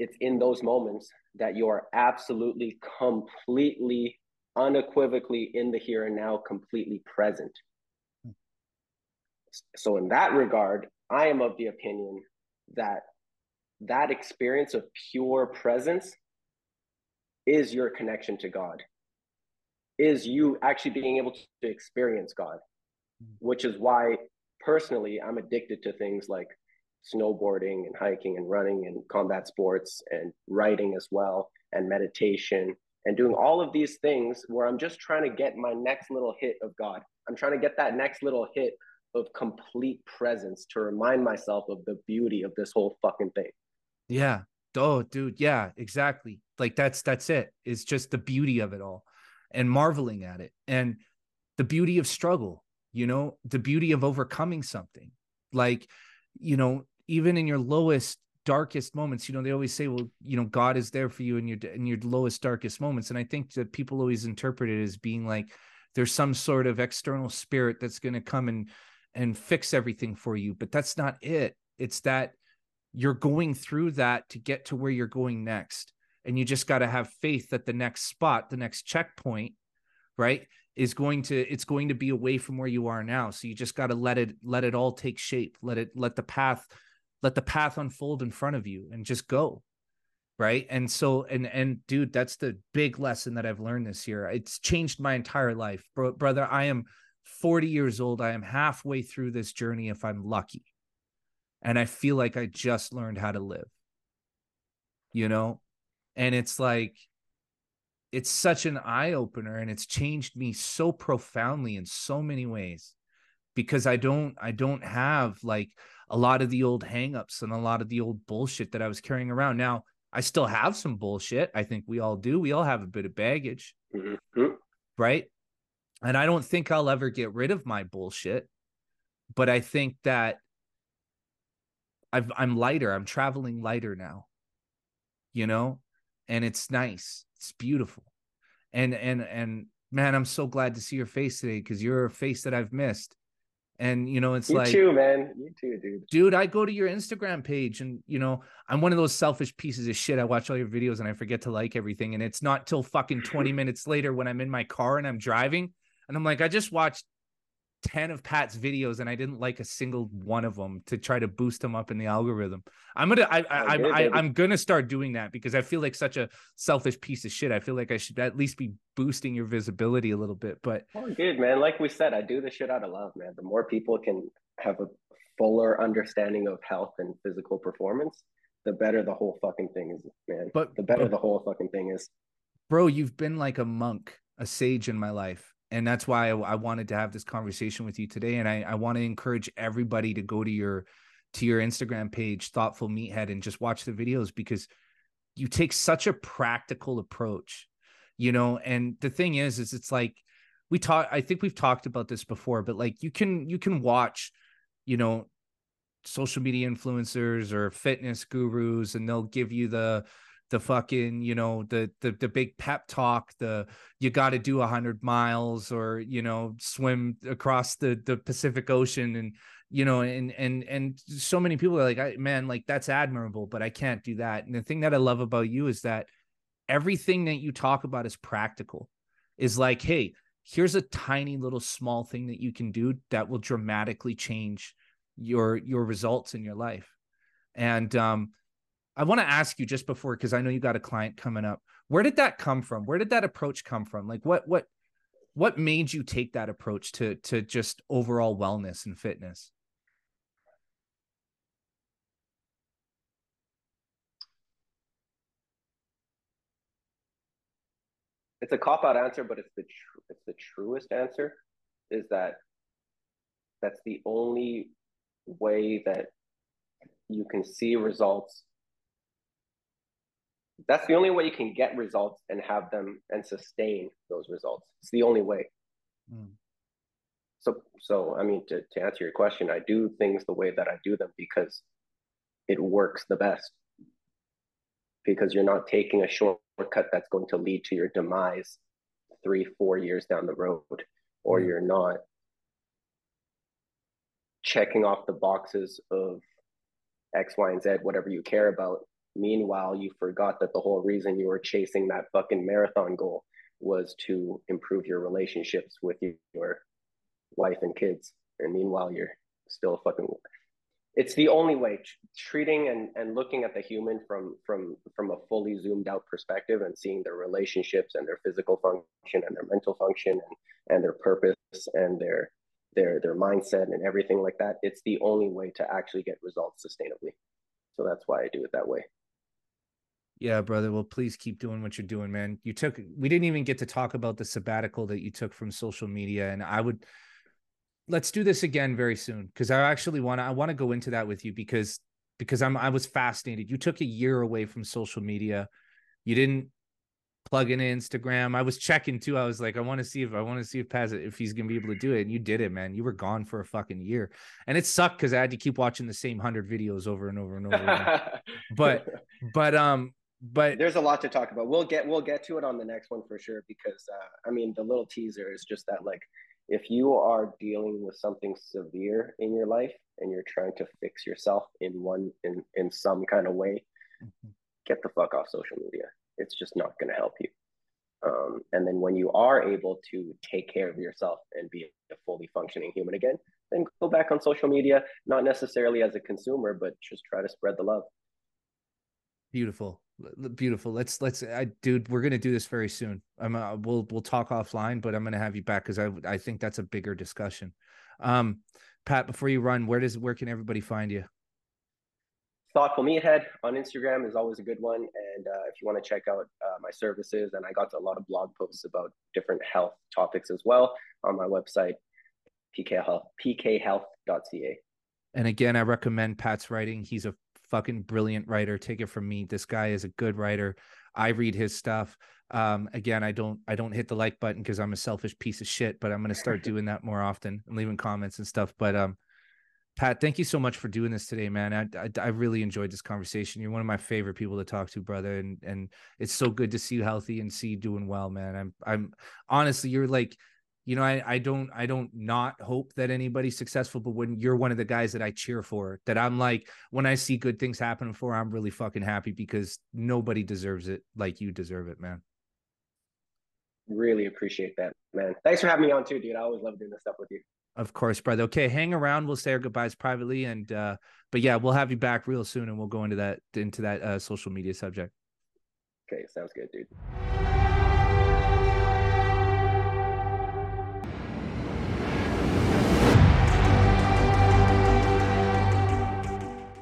Speaker 2: it's in those moments that you are absolutely, completely, unequivocally in the here and now, completely present. Hmm. So in that regard, I am of the opinion that that experience of pure presence is your connection to God. Is you actually being able to experience God, hmm. which is why personally I'm addicted to things like snowboarding and hiking and running and combat sports and writing as well and meditation and doing all of these things where I'm just trying to get my next little hit of God. I'm trying to get that next little hit of complete presence to remind myself of the beauty of this whole fucking thing.
Speaker 1: Yeah. Oh, dude. Yeah, exactly. Like that's that's it. It's just the beauty of it all and marveling at it and the beauty of struggle, you know, the beauty of overcoming something. Like, you know, even in your lowest darkest moments you know they always say well you know god is there for you in your in your lowest darkest moments and i think that people always interpret it as being like there's some sort of external spirit that's going to come and and fix everything for you but that's not it it's that you're going through that to get to where you're going next. And you just got to have faith that the next spot the next checkpoint right is going to it's going to be away from where you are now. So you just got to let it let it all take shape. Let it let the path let the path unfold in front of you and just go right? And so and and dude that's the big lesson that i've learned this year. It's changed my entire life. Bro, brother i am 40 years old. I am halfway through this journey if I'm lucky. And I feel like I just learned how to live. You know? and it's like it's such an eye opener and it's changed me so profoundly in so many ways because I don't I don't have like a lot of the old hangups and a lot of the old bullshit that I was carrying around. Now, I still have some bullshit. I think we all do. We all have a bit of baggage. Mm-hmm. Right? And I don't think I'll ever get rid of my bullshit. But I think that I've, I'm lighter. I'm traveling lighter now. You know? And it's nice. It's beautiful. And and and man, I'm so glad to see your face today because you're a face that I've missed. And you know, it's
Speaker 2: you
Speaker 1: like
Speaker 2: too, man. You too, dude.
Speaker 1: Dude, I go to your Instagram page and you know, I'm one of those selfish pieces of shit. I watch all your videos and I forget to like everything. And it's not till fucking 20 minutes later when I'm in my car and I'm driving and I'm like, I just watched 10 of Pat's videos and I didn't like a single one of them to try to boost him up in the algorithm. I'm gonna I, I, I'm I, I'm gonna start doing that because I feel like such a selfish piece of shit. I feel like I should at least be boosting your visibility a little bit. But
Speaker 2: oh, good man. Like we said, I do the shit out of love, man. The more people can have a fuller understanding of health and physical performance, the better the whole fucking thing is, man. But the better but, the whole fucking thing is.
Speaker 1: Bro, you've been like a monk, a sage in my life and that's why I, I, wanted to have this conversation with you today and i, I want to encourage everybody to go to your to your instagram page thoughtful meathead and just watch the videos because you take such a practical approach you know and the thing is is it's like we talk i think we've talked about this before but like you can you can watch you know social media influencers or fitness gurus and they'll give you the the fucking you know the the the big pep talk the you got to do 100 miles or you know swim across the the pacific ocean and you know and and and so many people are like I, man like that's admirable but i can't do that. And the thing that i love about you is that everything that you talk about is practical. Is like hey here's a tiny little small thing that you can do that will dramatically change your your results in your life. And um I want to ask you just before because I know you got a client coming up. Where did that come from? Where did that approach come from? Like what what what made you take that approach to to just overall wellness and fitness?
Speaker 2: It's a cop out answer, but it's the tr- it's the truest answer. Is that that's the only way that you can see results that's the only way you can get results and have them and sustain those results. It's the only way. Mm. So, so I mean, to, to answer your question, I do things the way that I do them because it works the best. Because you're not taking a shortcut that's going to lead to your demise three, four years down the road, or mm. you're not checking off the boxes of X, Y, and Z, whatever you care about, Meanwhile, you forgot that the whole reason you were chasing that fucking marathon goal was to improve your relationships with your wife and kids. And meanwhile, you're still fucking. It's the only way treating and, and looking at the human from from from a fully zoomed out perspective and seeing their relationships and their physical function and their mental function and, and their purpose and their their their mindset and everything like that. It's the only way to actually get results sustainably. So that's why I do it that way.
Speaker 1: Yeah, brother. Well, please keep doing what you're doing, man. You took we didn't even get to talk about the sabbatical that you took from social media and I would let's do this again very soon because I actually want to I want to go into that with you because because I'm I was fascinated. You took a year away from social media. You didn't plug in Instagram. I was checking too. I was like, I want to see if I want to see if Paz if he's gonna be able to do it. And you did it, man. You were gone for a fucking year, and it sucked because I had to keep watching the same hundred videos over and over and over. But but um but
Speaker 2: there's a lot to talk about. We'll get we'll get to it on the next one for sure because uh, I mean the little teaser is just that like if you are dealing with something severe in your life and you're trying to fix yourself in one in in some kind of way, mm-hmm. get the fuck off social media. It's just not going to help you. Um, and then when you are able to take care of yourself and be a fully functioning human again, then go back on social media, not necessarily as a consumer, but just try to spread the love.
Speaker 1: Beautiful beautiful let's let's i dude we're gonna do this very soon i'm uh, we'll we'll talk offline but i'm gonna have you back because i i think that's a bigger discussion um pat before you run where does where can everybody find you
Speaker 2: Thoughtful Meathead on Instagram is always a good one. And uh, if you want to check out uh, my services, and I got a lot of blog posts about different health topics as well on my website, pkhealth, pkhealth.ca.
Speaker 1: And again, I recommend Pat's writing. He's a fucking brilliant writer. Take it from me. This guy is a good writer. I read his stuff. Um, again, I don't I don't hit the like button because I'm a selfish piece of shit, but I'm gonna start doing that more often and leaving comments and stuff. But um, Pat, thank you so much for doing this today, man. I, I, I really enjoyed this conversation. You're one of my favorite people to talk to, brother, and and it's so good to see you healthy and see you doing well, man. I'm I'm honestly, you're like, you know, I I don't I don't not hope that anybody's successful, but when you're one of the guys that I cheer for, that I'm like, when I see good things happen for, I'm really fucking happy because nobody deserves it like you deserve it, man.
Speaker 2: Really appreciate that, man. Thanks for having me on too, dude. I always love doing this stuff with you.
Speaker 1: Of course, brother. Okay, hang around. We'll say our goodbyes privately, and uh, but yeah, we'll have you back real soon, and we'll go into that into that uh, social media subject.
Speaker 2: Okay, sounds good, dude.